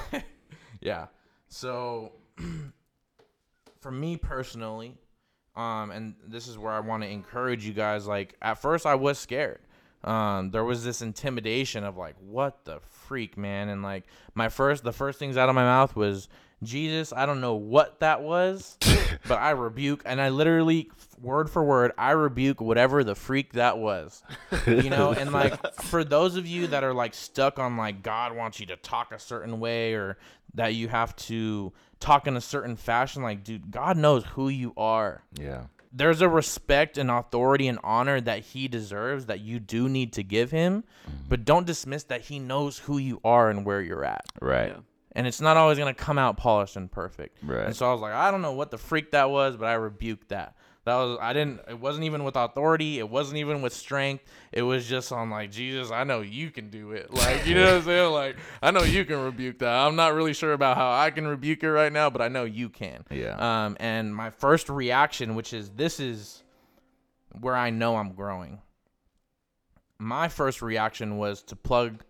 yeah so for me personally um and this is where i want to encourage you guys like at first i was scared um there was this intimidation of like what the freak man and like my first the first things out of my mouth was jesus i don't know what that was but i rebuke and i literally word for word i rebuke whatever the freak that was you know and like for those of you that are like stuck on like god wants you to talk a certain way or that you have to talk in a certain fashion like dude god knows who you are Yeah. there's a respect and authority and honor that he deserves that you do need to give him mm-hmm. but don't dismiss that he knows who you are and where you're at Right. Yeah. And it's not always going to come out polished and perfect Right. and so i was like i don't know what the freak that was but i rebuked that that was i didn't it wasn't even with authority it wasn't even with strength it was just on like jesus i know you can do it like you know what i'm saying like i know you can rebuke that i'm not really sure about how i can rebuke it right now but i know you can Yeah. um, and my first reaction, which is this is where I know I'm growing. My first reaction was to plug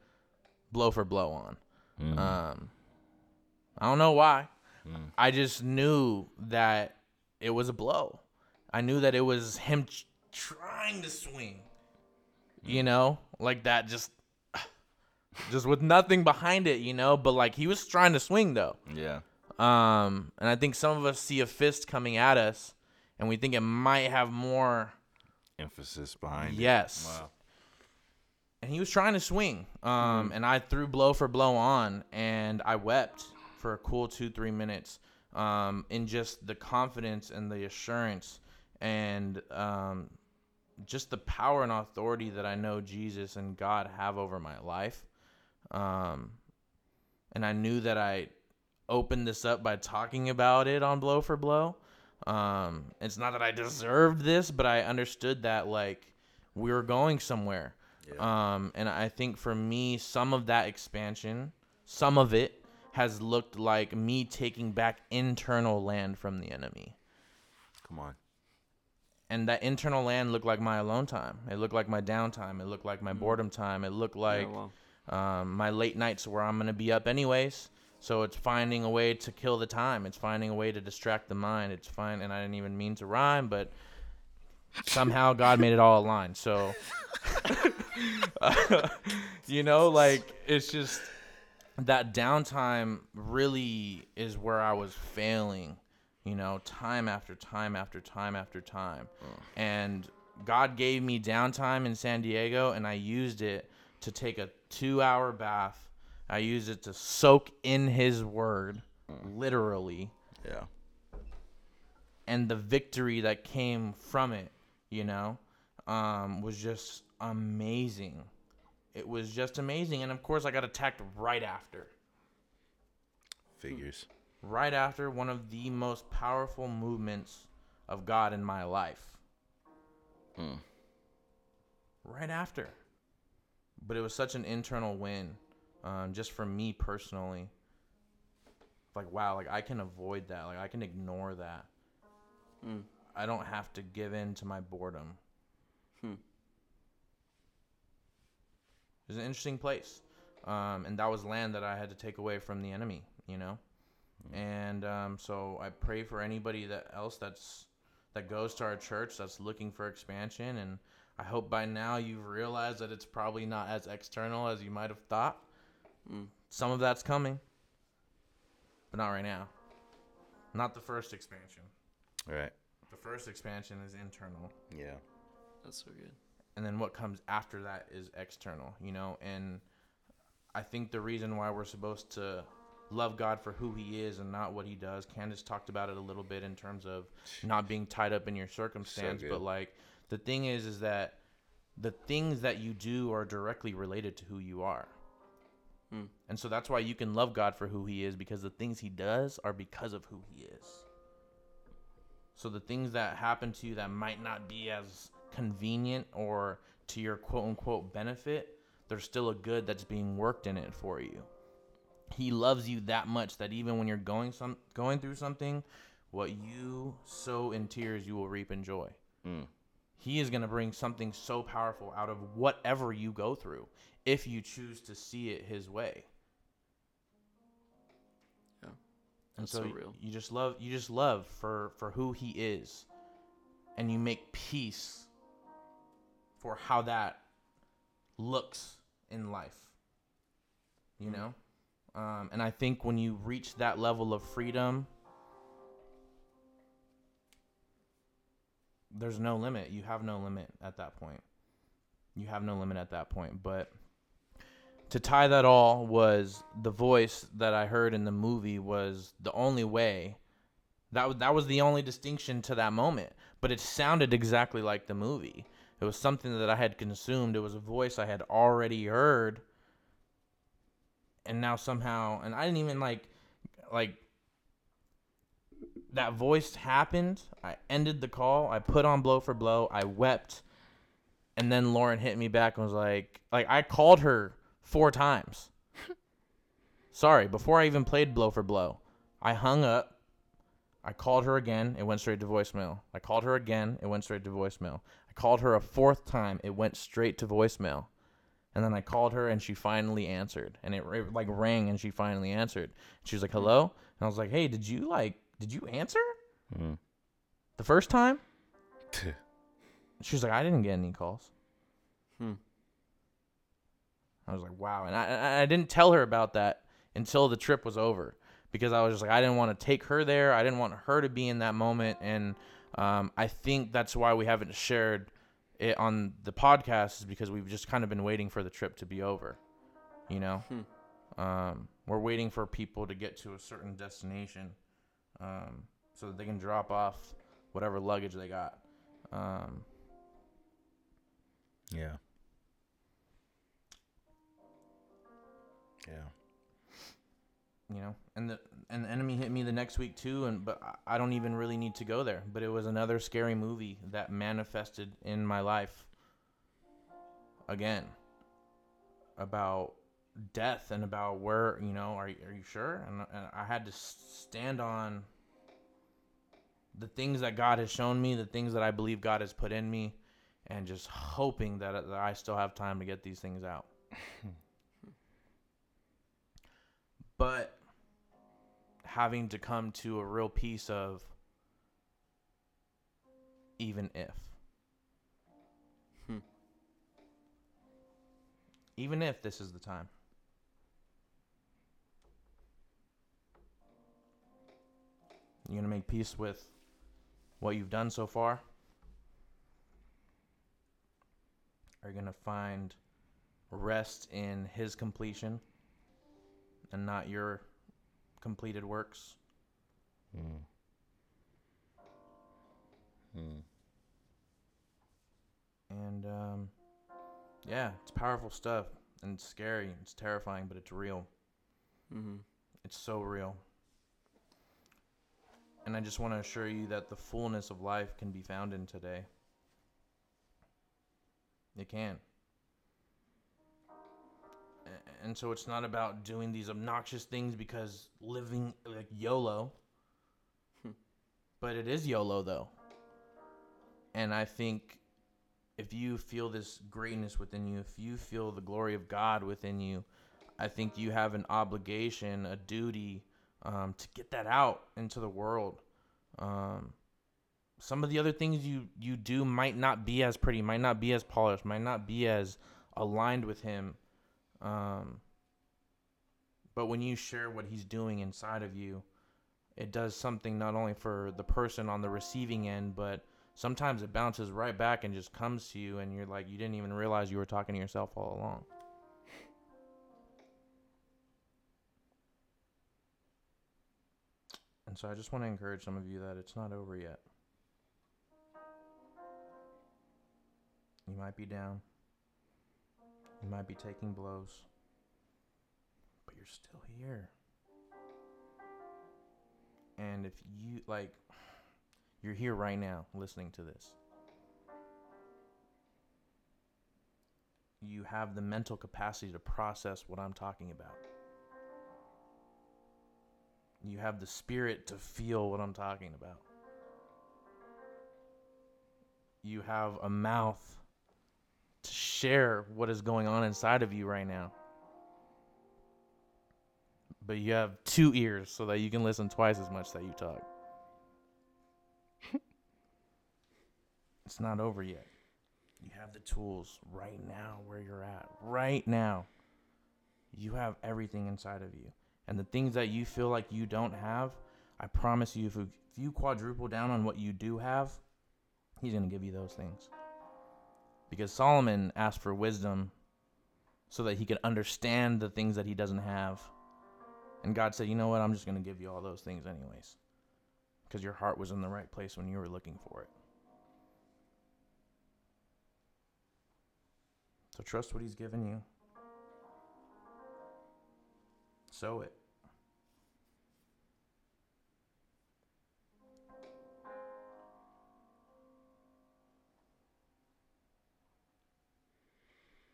blow for blow on. Mm. Um, I don't know why. Mm. I just knew that it was a blow. I knew that it was him ch- trying to swing. You know, like that, just, just with nothing behind it. You know, but like he was trying to swing though. yeah. Um, and I think some of us see a fist coming at us, and we think it might have more. Emphasis behind Yes. it. Wow. And he was trying to swing. Um, and I threw blow for blow on, and I wept for a cool two three minutes. Um, in just the confidence and the assurance and um, just the power and authority that I know Jesus and God have over my life. Um, and I knew that I opened this up by talking about it on Blow for Blow. Um, it's not that I deserved this, but I understood that like we were going somewhere. Um, and I think for me, some of that expansion, some of it has looked like me taking back internal land from the enemy. Come on. And that internal land looked like my alone time. It looked like my downtime. It looked like my boredom time. It looked like yeah, wow. um, my late nights where I'm gonna be up anyways. So it's finding a way to kill the time. It's finding a way to distract the mind. It's fine, and I didn't even mean to rhyme, but somehow God made it all align. So, you know, like it's just that downtime really is where I was failing. You know, time after time after time after time, and God gave me downtime in San Diego, and I used it to take a two-hour bath. I used it to soak in His Word, literally, Yeah. and the victory that came from it, you know, um, was just amazing. It was just amazing, and of course, I got attacked right after. Figures. Right after one of the most powerful movements of God in my life. Mm. right after. But it was such an internal win, um, just for me personally. Like wow, like I can avoid that. Like I can ignore that. Mm. I don't have to give in to my boredom. Hmm. It was an interesting place, um, and that was land that I had to take away from the enemy. You know, and um, so I pray for anybody that else that's that goes to our church that's looking for expansion and I hope by now you've realized that it's probably not as external as you might have thought. Mm. Some of that's coming, but not right now. Not the first expansion. All right. The first expansion is internal, Yeah. That's so good. And then what comes after that is external, you know? And I think the reason why we're supposed to love God for who he is and not what he does, Candace talked about it a little bit in terms of not being tied up in your circumstance, good. but like the thing is is that the things that you do are directly related to who you are. Hmm. And so that's why you can love God for who he is because the things he does are because of who he is. So the things that happen to you that might not be as convenient or to your quote unquote benefit, there's still a good that's being worked in it for you. He loves you that much that even when you're going some going through something, what you sow in tears you will reap in joy. Mm. He is going to bring something so powerful out of whatever you go through if you choose to see it his way. Yeah. And so so real. you just love you just love for for who he is and you make peace for how that looks in life. You Mm. know? Um, and I think when you reach that level of freedom, there's no limit. You have no limit at that point. You have no limit at that point. But to tie that all was the voice that I heard in the movie was the only way. That was, that was the only distinction to that moment. But it sounded exactly like the movie. It was something that I had consumed. It was a voice I had already heard. And now somehow, and I didn't even like, like, that voice happened. I ended the call. I put on blow for blow. I wept. And then Lauren hit me back and was like, like I called her four times. Sorry, before I even played blow for blow. I hung up. I called her again. It went straight to voicemail. I called her again. It went straight to voicemail. I called her a fourth time. It went straight to voicemail. And then I called her and she finally answered. And it, it like rang and she finally answered. She was like, "Hello?" And I was like, "Hey, did you like did you answer Mm. the first time?" She was like, "I didn't get any calls." Hmm. I was like, "Wow!" And I I- I didn't tell her about that until the trip was over because I was just like, I didn't want to take her there. I didn't want her to be in that moment, and um, I think that's why we haven't shared it on the podcast is because we've just kind of been waiting for the trip to be over. You know, um, we're waiting for people to get to a certain destination, um, so that they can drop off whatever luggage they got. Um, Yeah. Yeah. you know, and the and the enemy hit me the next week too, and but I- don't even really need to go there. But it was another scary movie that manifested in my life again about death and about where you know are are you sure? And, and I had to stand on the things that God has shown me, the things that I believe God has put in me, and just hoping that, that I still have time to get these things out. but having to come to a real peace of even if. Hmm. Even if this is the time. You're going to make peace with what you've done so far? Are you going to find rest in His completion and not your completed works? Mm. Mm. And um, yeah, it's powerful stuff and it's scary. It's terrifying, but it's real. Mm-hmm. It's so real. And I just want to assure you that the fullness of life can be found in today. It can. And so it's not about doing these obnoxious things because living like YOLO. Hmm. but it is YOLO though. And I think if you feel this greatness within you, if you feel the glory of God within you, I think you have an obligation, a duty um, to get that out into the world. Um, some of the other things you you do might not be as pretty, might not be as polished, might not be as aligned with Him. Um, but when you share what He's doing inside of you, it does something not only for the person on the receiving end, but sometimes it bounces right back and just comes to you, and you're like, you didn't even realize you were talking to yourself all along. And so I just want to encourage some of you that it's not over yet. You might be down. You might be taking blows. But you're still here. And if you, like, you're here right now listening to this, you have the mental capacity to process what I'm talking about. You have the spirit to feel what I'm talking about. You have a mouth share what is going on inside of you right now. But you have two ears so that you can listen twice as much that you talk. it's not over yet. You have the tools right now where you're at. Right now. You have everything inside of you and the things that you feel like you don't have, I promise you, if, if you quadruple down on what you do have, He's going to give you those things. Because Solomon asked for wisdom so that he could understand the things that he doesn't have. And God said, You know what? I'm just going to give you all those things, anyways. Because your heart was in the right place when you were looking for it. So trust what He's given you. Sow it.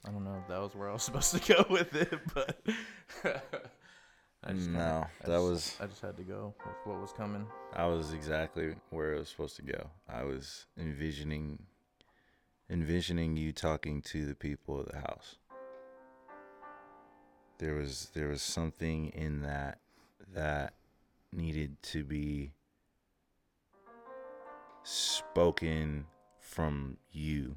I don't know if that was where I was supposed to go with it, but I just kinda- No, I that just- was I just had to go with what was coming. I was exactly where I was supposed to go. I was envisioning envisioning you talking to the people of the house. There was there was something in that that needed to be spoken from you.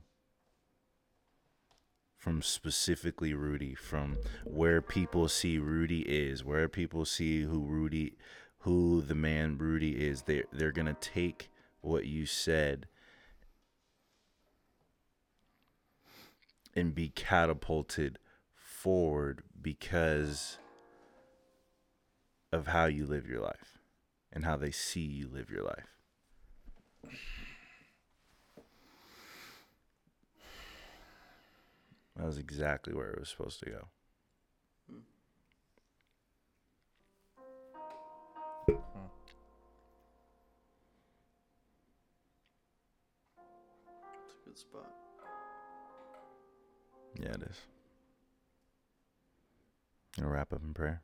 From specifically Rudy, from where people see Rudy is, where people see who Rudy who the man Rudy is. They they're gonna take what you said and be catapulted forward because of how you live your life and how they see you live your life. That was exactly where it was supposed to go. It's a good spot. Yeah, it is. Gonna wrap up in prayer.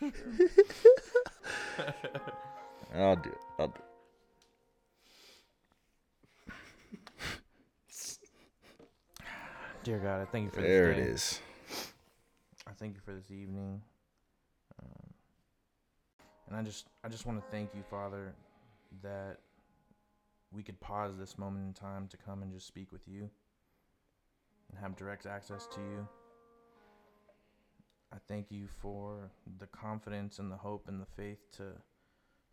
I'll do it. I'll do it. Dear God, I thank you for There this it day. is. I thank you for this evening. Um, and I just I just want to thank you, Father, that we could pause this moment in time to come and just speak with you and have direct access to you. I thank you for the confidence and the hope and the faith to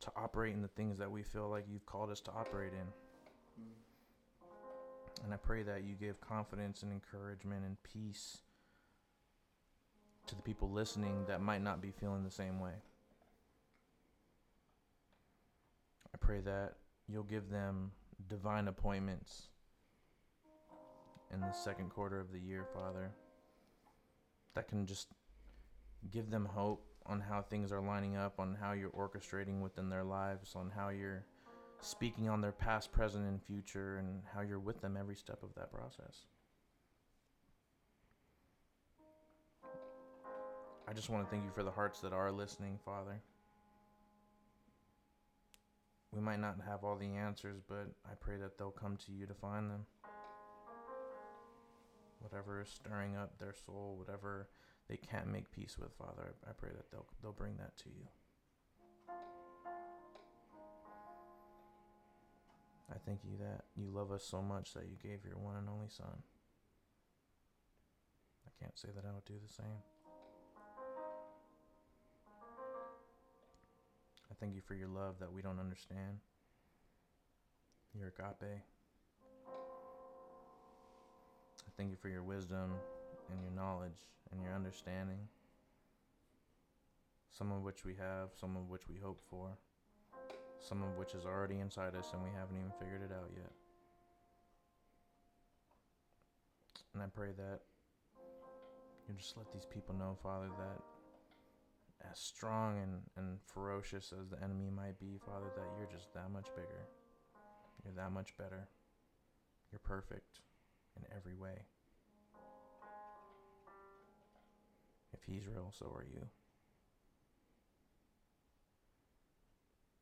to operate in the things that we feel like you've called us to operate in. And I pray that you give confidence and encouragement and peace to the people listening that might not be feeling the same way. I pray that you'll give them divine appointments in the second quarter of the year, Father, that can just give them hope on how things are lining up, on how you're orchestrating within their lives, on how you're speaking on their past, present, and future, and how you're with them every step of that process. I just want to thank you for the hearts that are listening, Father. We might not have all the answers, but I pray that they'll come to you to find them. Whatever is stirring up their soul, whatever they can't make peace with, Father, I pray that they'll they'll bring that to you. I thank you that you love us so much that you gave your one and only Son. I can't say that I would do the same. I thank you for your love that we don't understand. Your agape. I thank you for your wisdom and your knowledge and your understanding. Some of which we have, some of which we hope for, some of which is already inside us and we haven't even figured it out yet. And I pray that you just let these people know, Father, that as strong and, and ferocious as the enemy might be, Father, that you're just that much bigger. You're that much better. You're perfect in every way. If he's real, so are you.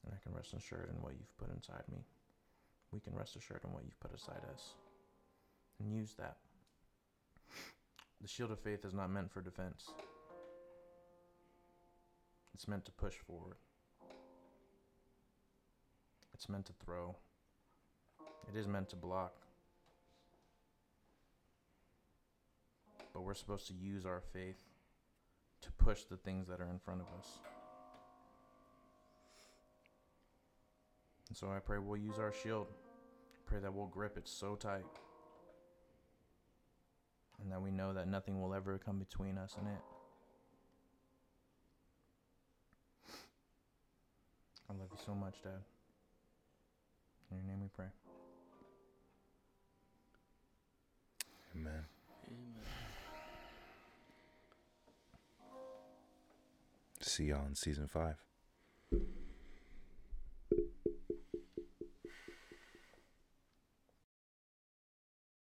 And I can rest assured in what you've put inside me. We can rest assured in what you've put aside us. And use that. The shield of faith is not meant for defense. It's meant to push forward. It's meant to throw. It is meant to block. But we're supposed to use our faith to push the things that are in front of us. And so I pray we'll use our shield. Pray that we'll grip it so tight. And that we know that nothing will ever come between us and it. I love you so much, Dad. In your name we pray. Amen. Amen. See y'all in season five.